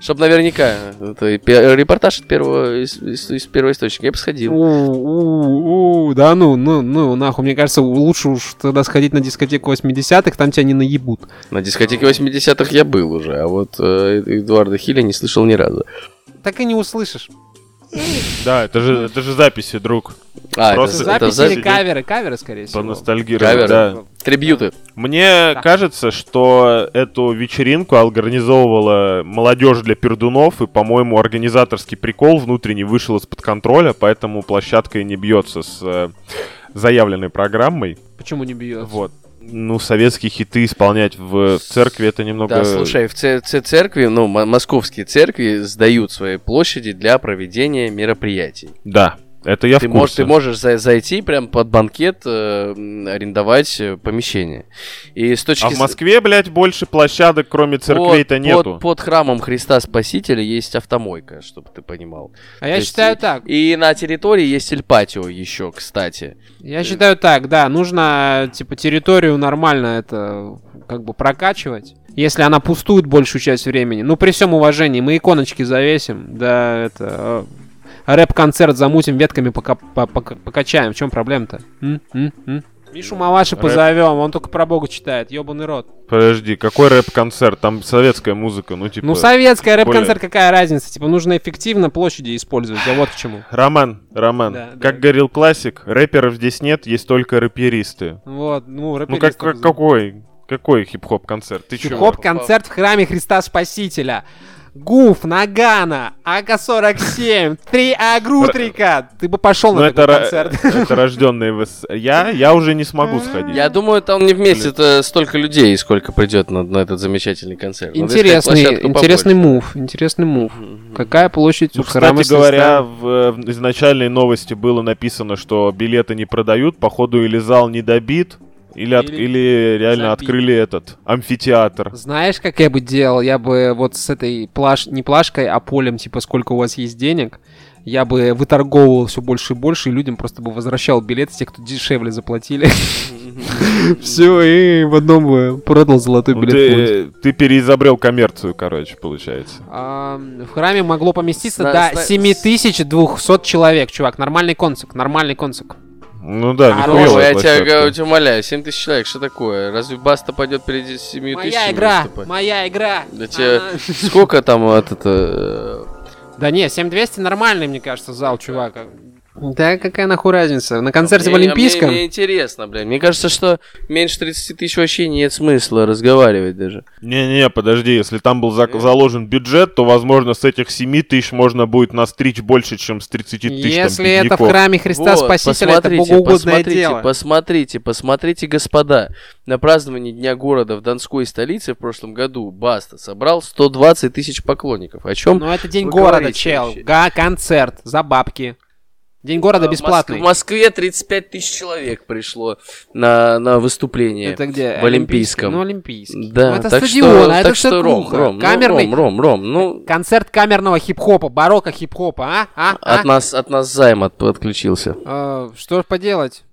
Speaker 2: Чтоб наверняка. Это репортаж от первого, из, из- из первого источника. Я бы сходил.
Speaker 1: У-у-у, да ну, ну, ну, нахуй. Мне кажется, лучше уж тогда сходить на дискотеку 80-х, там тебя не наебут.
Speaker 2: На дискотеке 80-х я был уже, а вот э, Эдуарда Хиля не слышал ни разу.
Speaker 1: Так и не услышишь.
Speaker 3: Да, это же, это же записи, друг.
Speaker 2: А,
Speaker 3: Просто
Speaker 2: это, это
Speaker 1: Записи или
Speaker 2: запись?
Speaker 1: каверы? Каверы, скорее всего.
Speaker 3: Поностальгировать,
Speaker 2: Каверы.
Speaker 3: да.
Speaker 2: Трибьюты.
Speaker 3: Мне
Speaker 1: Да.
Speaker 3: кажется, что эту вечеринку организовывала молодежь для пердунов, и, по-моему, организаторский прикол внутренний вышел из-под контроля, поэтому площадка и не бьется с э, заявленной программой.
Speaker 1: Почему не бьет?
Speaker 3: Вот. Ну, советские хиты исполнять в церкви это немного...
Speaker 2: Да, слушай, в церкви, ну, московские церкви сдают свои площади для проведения мероприятий.
Speaker 3: Да, это я
Speaker 2: ты,
Speaker 3: в
Speaker 2: можешь,
Speaker 3: курсе.
Speaker 2: ты можешь за- зайти прям под банкет, э, арендовать э, помещение. И с точки
Speaker 3: А в Москве, блядь, больше площадок, кроме церквей-то
Speaker 2: под,
Speaker 3: нету.
Speaker 2: Под, под храмом Христа Спасителя есть автомойка, чтобы ты понимал.
Speaker 1: А я
Speaker 2: То есть
Speaker 1: считаю
Speaker 2: и-
Speaker 1: так.
Speaker 2: И на территории есть Эльпатио еще, кстати.
Speaker 1: Я считаю так, да. Нужно, типа, территорию нормально это, как бы, прокачивать. Если она пустует большую часть времени. Ну, при всем уважении, мы иконочки завесим, да, это... Рэп-концерт замутим, ветками пока, по- пока- покачаем. В чем проблема-то? Мишу Маваши
Speaker 3: Рэп.
Speaker 1: позовем, он только про Бога читает, ебаный рот.
Speaker 3: Подожди, какой рэп-концерт? Там советская музыка, ну типа...
Speaker 1: Ну, советская рэп-концерт,
Speaker 3: более-
Speaker 1: какая разница? Типа, нужно эффективно площади использовать, я вот к чему.
Speaker 3: Роман, Роман,
Speaker 1: Да,
Speaker 3: как
Speaker 1: да.
Speaker 3: говорил классик, рэперов здесь нет, есть только рэперисты.
Speaker 1: Вот, ну,
Speaker 3: Ну как,
Speaker 1: рэперистов
Speaker 3: как-
Speaker 1: зовут.
Speaker 3: какой? Какой хип-хоп концерт? Ты?
Speaker 1: Хип-хоп концерт в храме Христа Спасителя. Гуф, Нагана, АК-47, 3 Агрутрика. Ты бы пошел
Speaker 3: Ну
Speaker 1: на
Speaker 3: это,
Speaker 1: такой
Speaker 3: ра-
Speaker 1: концерт.
Speaker 3: это рожденные в. Я, я уже не смогу сходить.
Speaker 2: Я думаю, там не вместе столько людей, сколько придет на, на этот замечательный концерт. Искать
Speaker 1: Интересный, интересный мув, интересный мув. Какая площадь
Speaker 3: Ну,
Speaker 1: у храма
Speaker 3: кстати говоря, в изначальной новости было написано, что билеты не продают, походу или зал не добит, или, от-
Speaker 1: Или
Speaker 3: или реально
Speaker 1: забит.
Speaker 3: открыли этот амфитеатр.
Speaker 1: Знаешь, как я бы делал? Я бы вот с этой плаш... не плашкой, а полем, типа, сколько у вас есть денег, я бы выторговывал все больше и больше, и людям просто бы возвращал билеты, те, кто дешевле заплатили. Все, и в одном бы продал золотой
Speaker 3: Ну,
Speaker 1: билет.
Speaker 3: ты, переизобрел коммерцию, короче, получается.
Speaker 1: В храме могло поместиться до
Speaker 2: зна-
Speaker 1: 7200 человек, чувак. Нормальный концерт, нормальный концерт.
Speaker 3: Ну да,
Speaker 2: Рома,
Speaker 3: нихуевая
Speaker 2: я тебя,
Speaker 3: площадка.
Speaker 2: говорю, тебя умоляю, 7 тысяч человек, что такое? Разве Баста пойдет перед 7
Speaker 1: Моя
Speaker 2: тысячами
Speaker 1: игра,
Speaker 2: выступать?
Speaker 1: моя игра.
Speaker 2: Да тебе сколько там от это...
Speaker 1: Да не, 7200 нормальный, мне кажется, зал, чувак. Да какая нахуй разница? На концерте в
Speaker 2: Мне-
Speaker 1: Олимпийском?
Speaker 2: Мне, мне интересно, блядь. Мне кажется, что меньше 30 тысяч вообще нет смысла разговаривать даже.
Speaker 3: Не-не, подожди, если там был зак- заложен бюджет, то, возможно, с этих 7 тысяч можно будет настричь больше, чем с 30 тысяч там,
Speaker 1: Если это в храме Христа
Speaker 2: Вот,
Speaker 1: Спасителя, это богоугодное
Speaker 2: посмотрите,
Speaker 1: дело.
Speaker 2: Посмотрите, посмотрите, господа. На праздновании Дня города в Донской столице в прошлом году Баста собрал 120 тысяч поклонников. О чем?
Speaker 1: Но это день города, чел. Га, концерт за бабки. День города
Speaker 2: В
Speaker 1: бесплатный.
Speaker 2: В Москве 35 тысяч человек пришло на, на выступление.
Speaker 1: Это где?
Speaker 2: в Олимпийском.
Speaker 1: Ну, Олимпийский.
Speaker 2: Да,
Speaker 1: Ну, это
Speaker 2: так
Speaker 1: стадион,
Speaker 2: что,
Speaker 1: а это
Speaker 2: так что, Ром. Ром, ну,
Speaker 1: Камерный.
Speaker 2: Ром, Ром, Ром, ну,
Speaker 1: Концерт камерного хип-хопа, барокко хип-хопа, а? А? А?
Speaker 2: от нас, от нас займ от- отключился.
Speaker 1: Э, Что ж поделать?